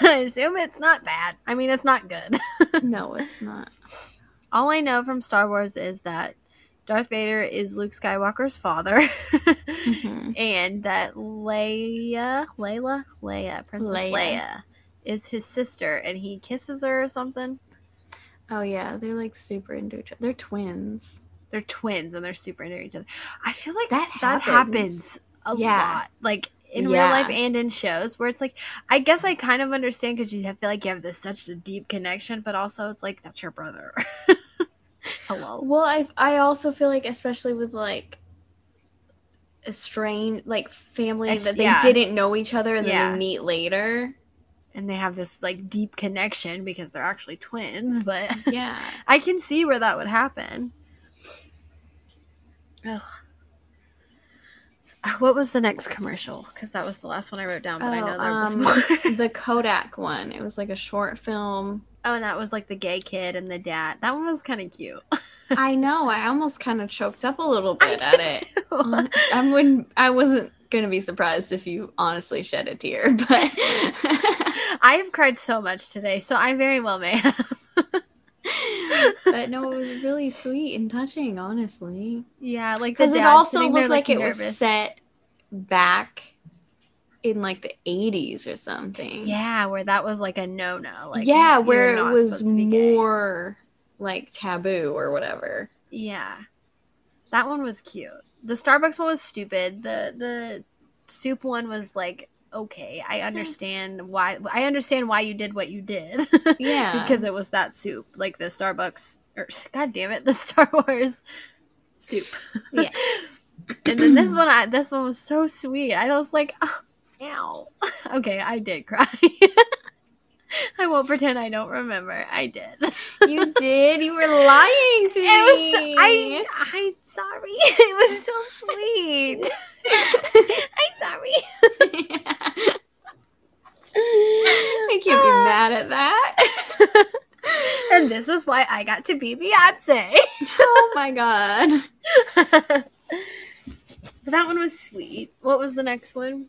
I assume it's not bad. I mean, it's not good. no, it's not. All I know from Star Wars is that Darth Vader is Luke Skywalker's father, Mhm. and that Leia, Layla, Leia, Princess Leia. Leia. is his sister, and he kisses her or something. Oh yeah, they're like super into each other. They're twins. They're twins, and they're super into each other. I feel like That that happens. happens a Yeah. lot, like in real life and in shows, where it's like, I guess I kind of understand because you have- feel like you have this such a deep connection, but also it's like that's your brother. Hello. Well, I I also feel like especially with like estranged like family Ex- that they yeah. didn't know each other and then Yeah. they meet later. And they have this like deep connection because they're actually twins, mm, but Yeah. I can see where that would happen. Ugh. What was the next commercial? Because that was the last one I wrote down, but I know Oh, there was um, more. the Kodak one. It was like a short film. oh, and that was like the gay kid and the dad. That one was kind of cute. I know. I almost kind of choked up a little I bit at it. too. Um, I wouldn't. I wasn't gonna be surprised if you honestly shed a tear, but I have cried so much today, so I very well may have. But no, it was really sweet and touching, honestly. yeah, like Because it also sitting there, looked like it nervous. was set back in like the eighties or something. Yeah, where that was like a no no. Like yeah, where it was gay. more like taboo or whatever. Yeah, that one was cute. The Starbucks one was stupid. The the soup one was like okay. I understand why. I understand why you did what you did. Yeah. because it was that soup, like the Starbucks. Or God damn it, the Star Wars soup. Yeah. and then this one, I, this one was so sweet. I was like, oh, ow. Okay, I did cry. I won't pretend I don't remember. I did. You did. You were lying to It me. was I I'm sorry. It was so sweet. Sorry. I can't be mad at that. and this is why I got to be Beyonce. oh my god. that one was sweet. What was the next one?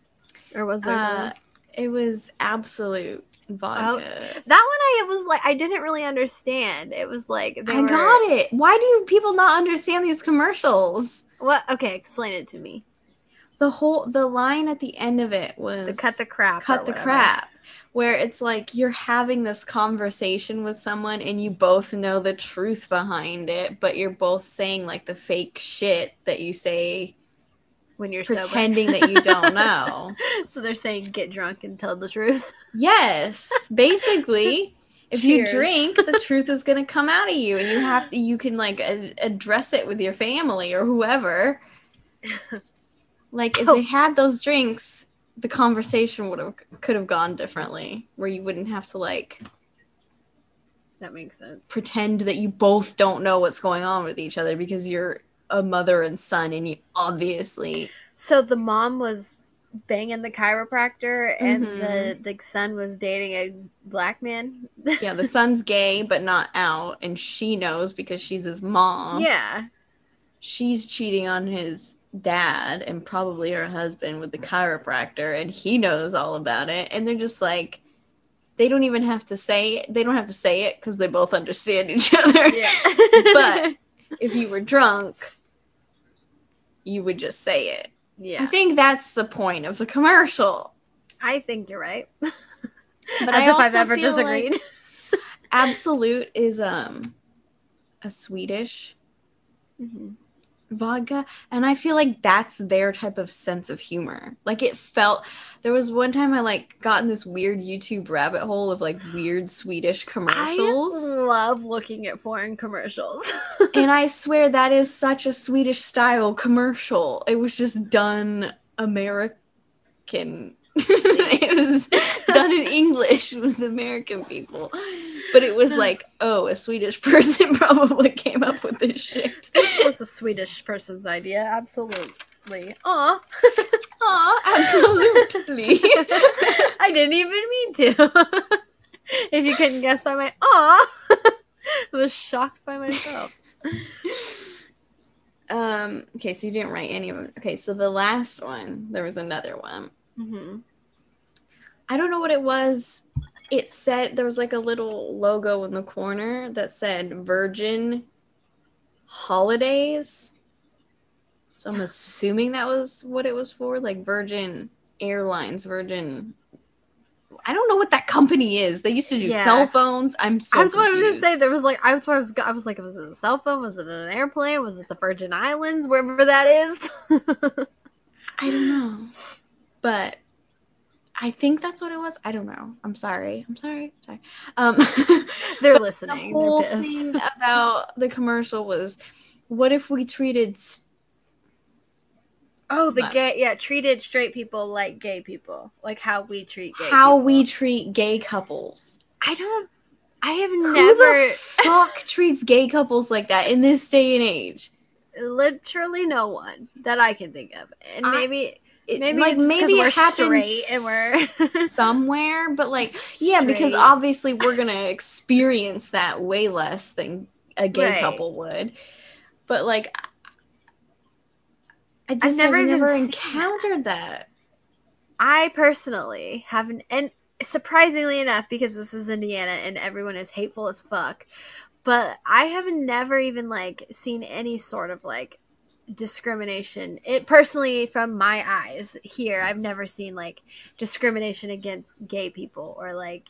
Or was there Uh, it was Absolut vodka. That one I was like I didn't really understand. It was like they I were, got it. Why do people not understand these commercials? What okay, explain it to me. The whole the line at the end of it was The cut the crap. cut the crap where it's like you're having this conversation with someone and you both know the truth behind it but you're both saying like the fake shit that you say when you're pretending that you don't know so they're saying get drunk and tell the truth. yes basically if Cheers. you drink, the truth is going to come out of you, and you have to. You can like a- address it with your family or whoever. Like if Oh. they had those drinks, the conversation would have could have gone differently, where you wouldn't have to like That makes sense. pretend that you both don't know what's going on with each other because you're a mother and son, and you obviously So the mom was banging the chiropractor, and Mhm. the the son was dating a black man. yeah, the son's gay but not out, and she knows because she's his mom. yeah. she's cheating on his dad and probably her husband with the chiropractor and he knows all about it and they're just like they don't even have to say they don't have to say it because they both understand each other Yeah. but if you were drunk you would just say it yeah i think that's the point of the commercial I think you're right. but As I if I've ever feel like disagreed. Absolut is um a swedish Mhm. Vodka and i feel like that's their type of sense of humor. Like it felt there was one time i like got in this weird youtube rabbit hole of like weird swedish commercials. I love looking at foreign commercials. and i swear that is such a swedish style commercial. It was just done american it was done in english with american people but it was like oh a swedish person probably came up with this shit this was a Swedish person's idea, absolutely. Aw, oh absolutely I didn't even mean to. if you couldn't guess by my aw, I was shocked by myself. Um. Okay, so you didn't write any of them. Okay, so the last one, there was another one. Hmm I don't know what it was. It said there was like a little logo in the corner that said Virgin Holidays. So I'm assuming that was what it was for, like Virgin Airlines, Virgin. I don't know what that company is. They used to do Yeah. cell phones. I'm so. I was what I was gonna say. There was like I was I was I was like, was it a cell phone? Was it an airplane? Was it the Virgin Islands? Wherever that is. I don't know. But I think that's what it was. I don't know. I'm sorry. I'm sorry. Sorry. Um They're listening. the whole They're pissed. thing about the commercial was what if we treated s- Oh, the But- gay yeah, treated straight people like gay people, like how we treat gay. how people. we treat gay couples? I don't. I have Who never the fuck treats gay couples like that in this day and age? literally no one that I can think of, and I- maybe It- maybe like maybe we're it happens and we're somewhere, but like yeah, because obviously we're gonna experience that way less than a gay Right. couple would. But like, I just never I've never encountered that. I personally haven't, and surprisingly enough, because this is Indiana and everyone is hateful as fuck, but I have never even like seen any sort of like discrimination. It personally, from my eyes here, I've never seen like discrimination against gay people or like.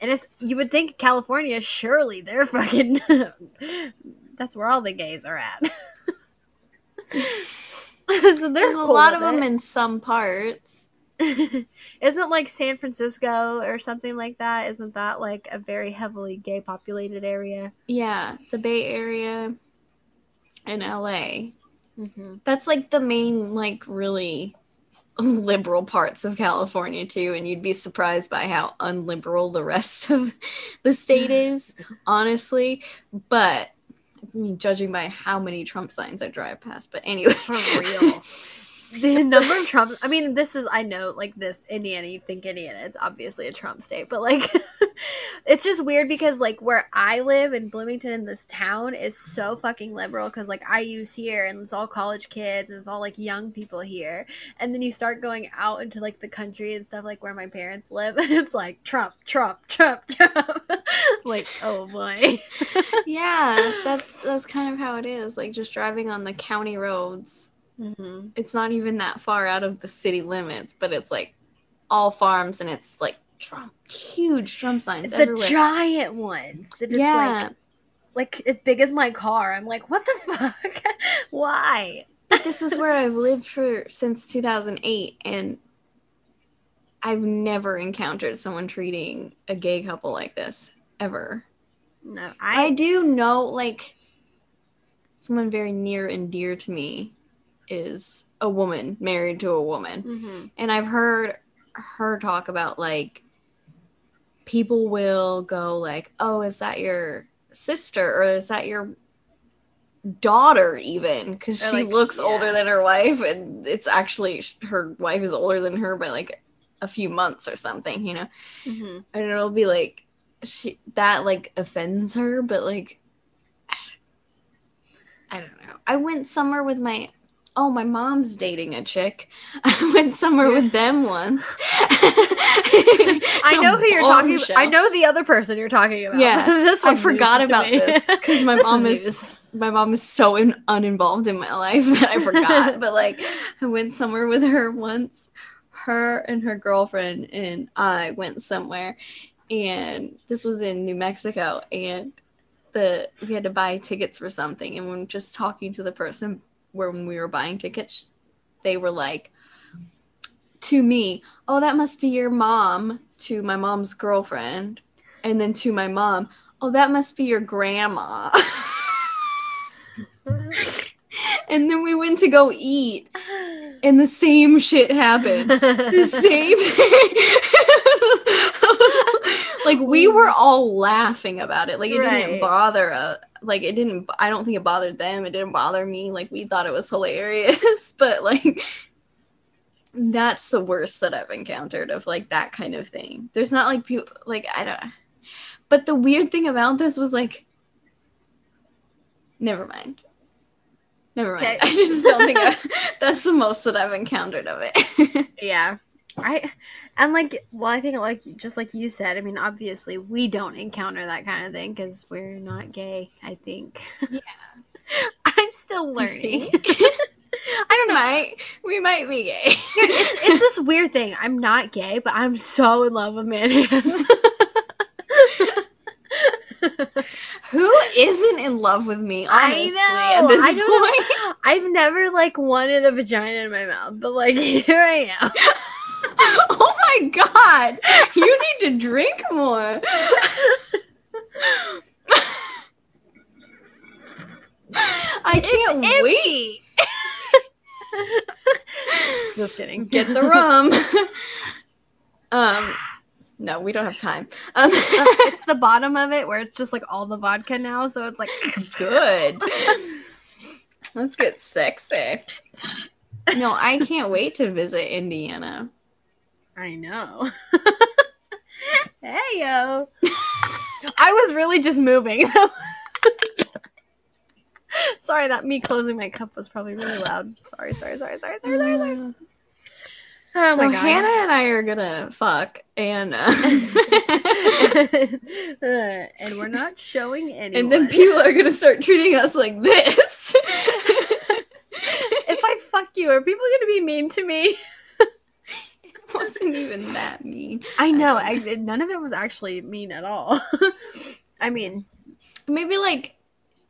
And it's you would think California, surely they're fucking. that's where all the gays are at. so There's, there's a lot of them in some parts. Isn't like San Francisco or something like that? Isn't that like a very heavily gay populated area? Yeah, the Bay Area and LA. Mm-hmm. That's like the main, like, really liberal parts of California, too. And you'd be surprised by how unliberal the rest of the state is, honestly. But, I mean, judging by how many Trump signs I drive past. But anyway. For real. the number of Trump. I mean, this is I know like this Indiana. You think Indiana? It's obviously a Trump state, but like, it's just weird because like where I live in Bloomington, this town, is so fucking liberal. Because like I use here, and it's all college kids, and it's all like young people here. And then you start going out into like the country and stuff, like where my parents live, and it's like Trump, Trump, Trump, Trump. like, oh boy. yeah, that's that's kind of how it is. Like just driving on the county roads. Mm-hmm. It's not even that far out of the city limits, but it's like all farms and it's like Trump huge Trump signs. The everywhere. giant ones. Yeah. like like as big as my car. I'm like, what the fuck? Why? but this is where I've lived for since 2008 and I've never encountered someone treating a gay couple like this ever. No, I I, do know like someone very near and dear to me is a woman married to a woman. Mhm. And I've heard her talk about like people will go like, "Oh, is that your sister or is that your daughter even?" cuz she like, looks yeah. older than her wife and it's actually her wife is older than her by like a few months or something, you know. Mhm. And it'll be like she that like offends her, but like I don't know. I went somewhere with my oh my mom's dating a chick. I went somewhere with them once. I know who you're talking about. I know the other person you're talking about. Yeah, this I forgot about this because my This mom is is my mom is so in, uninvolved in my life that I forgot. but like, I went somewhere with her once. Her and her girlfriend and I went somewhere, and this was in New Mexico. And the we had to buy tickets for something, and when just talking to the person when we were buying tickets, they were like, to me, "Oh, that must be your mom." To my mom's girlfriend, and then to my mom, "Oh, that must be your grandma." and then we went to go eat, and the same shit happened. The same thing. like we were all laughing about it. Like it Right. didn't bother uh, like it didn't I don't think it bothered them. It didn't bother me. Like we thought it was hilarious, but like that's the worst that I've encountered of like that kind of thing. There's not like people like I don't But the weird thing about this was like never mind. Never mind. Okay. I just don't think I, that's the most that I've encountered of it. Yeah. I and like well I think like just like you said I mean obviously we don't encounter that kind of thing because we're not gay I think Yeah. I'm still learning I don't know. Might, we might be gay. it's, it's this weird thing I'm not gay but I'm so in love with man hands Who isn't in love with me? Honestly, I at this I point. know. I've never like wanted a vagina in my mouth but like here I am oh my god! You need to drink more. I can't It's wait. just kidding Get the rum. um, no, we don't have time. Um, it's the bottom of it where it's just like all the vodka now so it's like good. Let's get sexy. No, I can't wait to visit Indiana. I know. hey yo. I was really just moving. sorry that me closing my cup was probably really loud. Sorry, sorry, sorry, sorry, sorry, sorry. sorry. Oh so. Hannah and I are gonna fuck, and uh, Uh, and we're not showing anyone. and then people are gonna start treating us like this. if I fuck you, are people gonna be mean to me? wasn't even that mean. I know. I, none of it was actually mean at all. I mean, Maybe like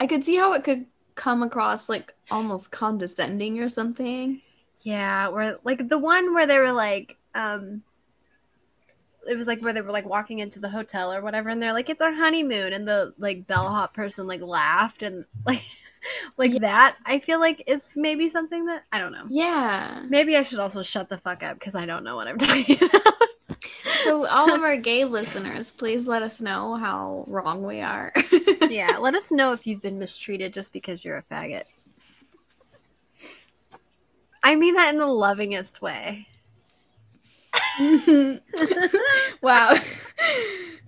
I could see how it could come across like almost condescending or something. Yeah, where like the one where they were like, um it was like where they were like walking into the hotel or whatever, and they're like, "It's our honeymoon," and the like bellhop person like laughed and like like that. I feel like it's maybe something that I don't know. Yeah. Maybe I should also shut the fuck up because I don't know what I'm talking about. So all of our gay listeners, please let us know how wrong we are. yeah, let us know if you've been mistreated just because you're a faggot. I mean that in the lovingest way. wow.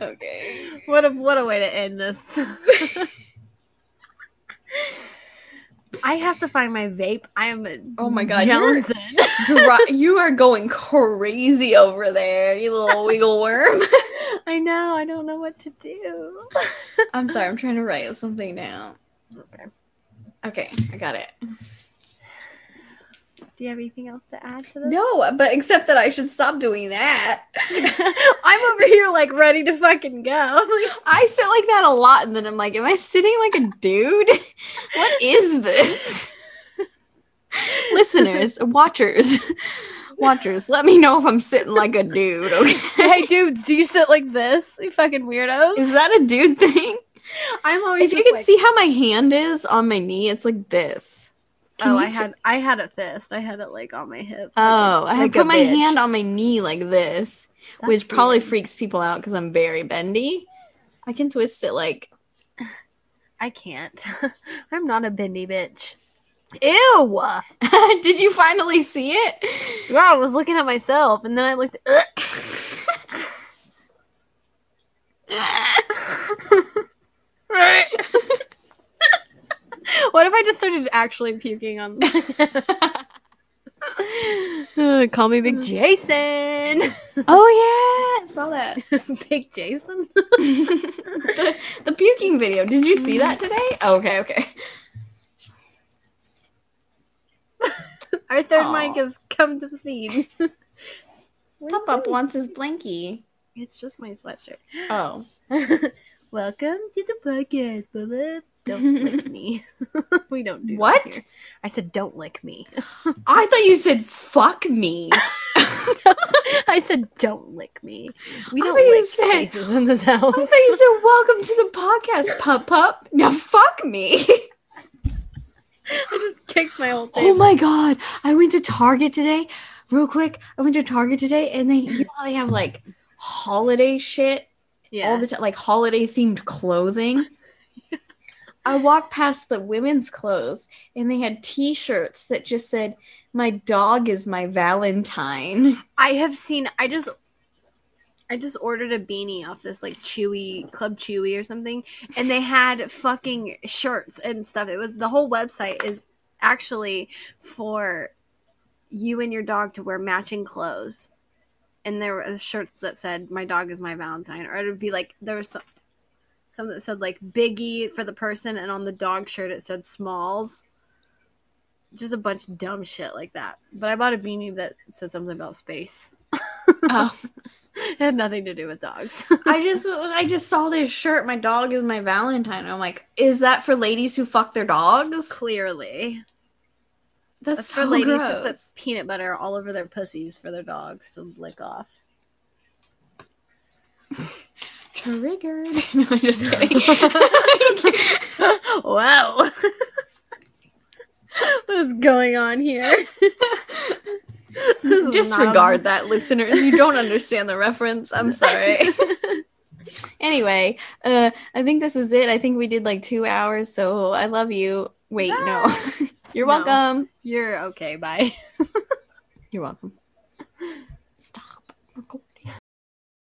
okay. What a what a way to end this. I have to find my vape. I am Oh my God, you're- you are going crazy over there, you little wiggle worm. I know. I don't know what to do. I'm sorry, I'm trying to write something down. Okay. Okay, I got it. Do you have anything else to add to this? No, but except that I should stop doing that. I'm over here like ready to fucking go. I sit like that a lot, and then I'm like, am I sitting like a dude? What is this? Listeners, watchers, Watchers, let me know if I'm sitting like a dude. Okay. hey dudes, do you sit like this? You fucking weirdos. Is that a dude thing? I'm always If you can like- see how my hand is on my knee, it's like this. Can oh, I t- had I had a fist. I had it like on my hip. Oh, I had like put my bitch. hand on my knee like this, That's which probably weird. freaks people out because I'm very bendy. I can twist it like. I can't. I'm not a bendy bitch. Ew! Did you finally see it? Yeah, I was looking at myself, and then I looked. Ugh. what if I just started actually puking on? Uh, Call me Big Jason. oh yeah, I saw that. Big Jason. the, the puking video. Did you see that today? Okay, okay. Our third Aw. mic has come to the scene. Pop up wants his blankie. It's just my sweatshirt. Oh. Welcome to the podcast, Bubba. Don't lick me. we don't do that What? I said, don't lick me. I thought you said fuck me. I said, don't lick me. We I don't thought you lick said- faces in this house. I thought you said welcome to the podcast, pup pup. Now fuck me. I just kicked my whole Oh my god. I went to Target today. Real quick. I went to Target today and they you know how they have like holiday shit yeah. all the time, like holiday themed clothing. I walked past the women's clothes and they had t-shirts that just said my dog is my Valentine. I have seen. I just. I just ordered a beanie off this like Chewy Club Chewy or something, and they had fucking shirts and stuff. It was the whole website is actually for you and your dog to wear matching clothes, and there were shirts that said "My dog is my Valentine," or it would be like there was some some that said like Biggie for the person, and on the dog shirt it said Smalls. Just a bunch of dumb shit like that. But I bought a beanie that said something about space. Oh. It had nothing to do with dogs. I just I just saw this shirt, my dog is my Valentine. I'm like, is that for ladies who fuck their dogs? Clearly. That's, That's so for ladies gross. who put peanut butter all over their pussies for their dogs to lick off. Triggered. No, I'm just kidding. wow. what is going on here? Disregard not that, listeners. You don't understand the reference. I'm sorry. anyway, uh, I think this is it. I think we did like two hours, so I love you. Wait, no. You're No. welcome. You're okay, bye. You're welcome.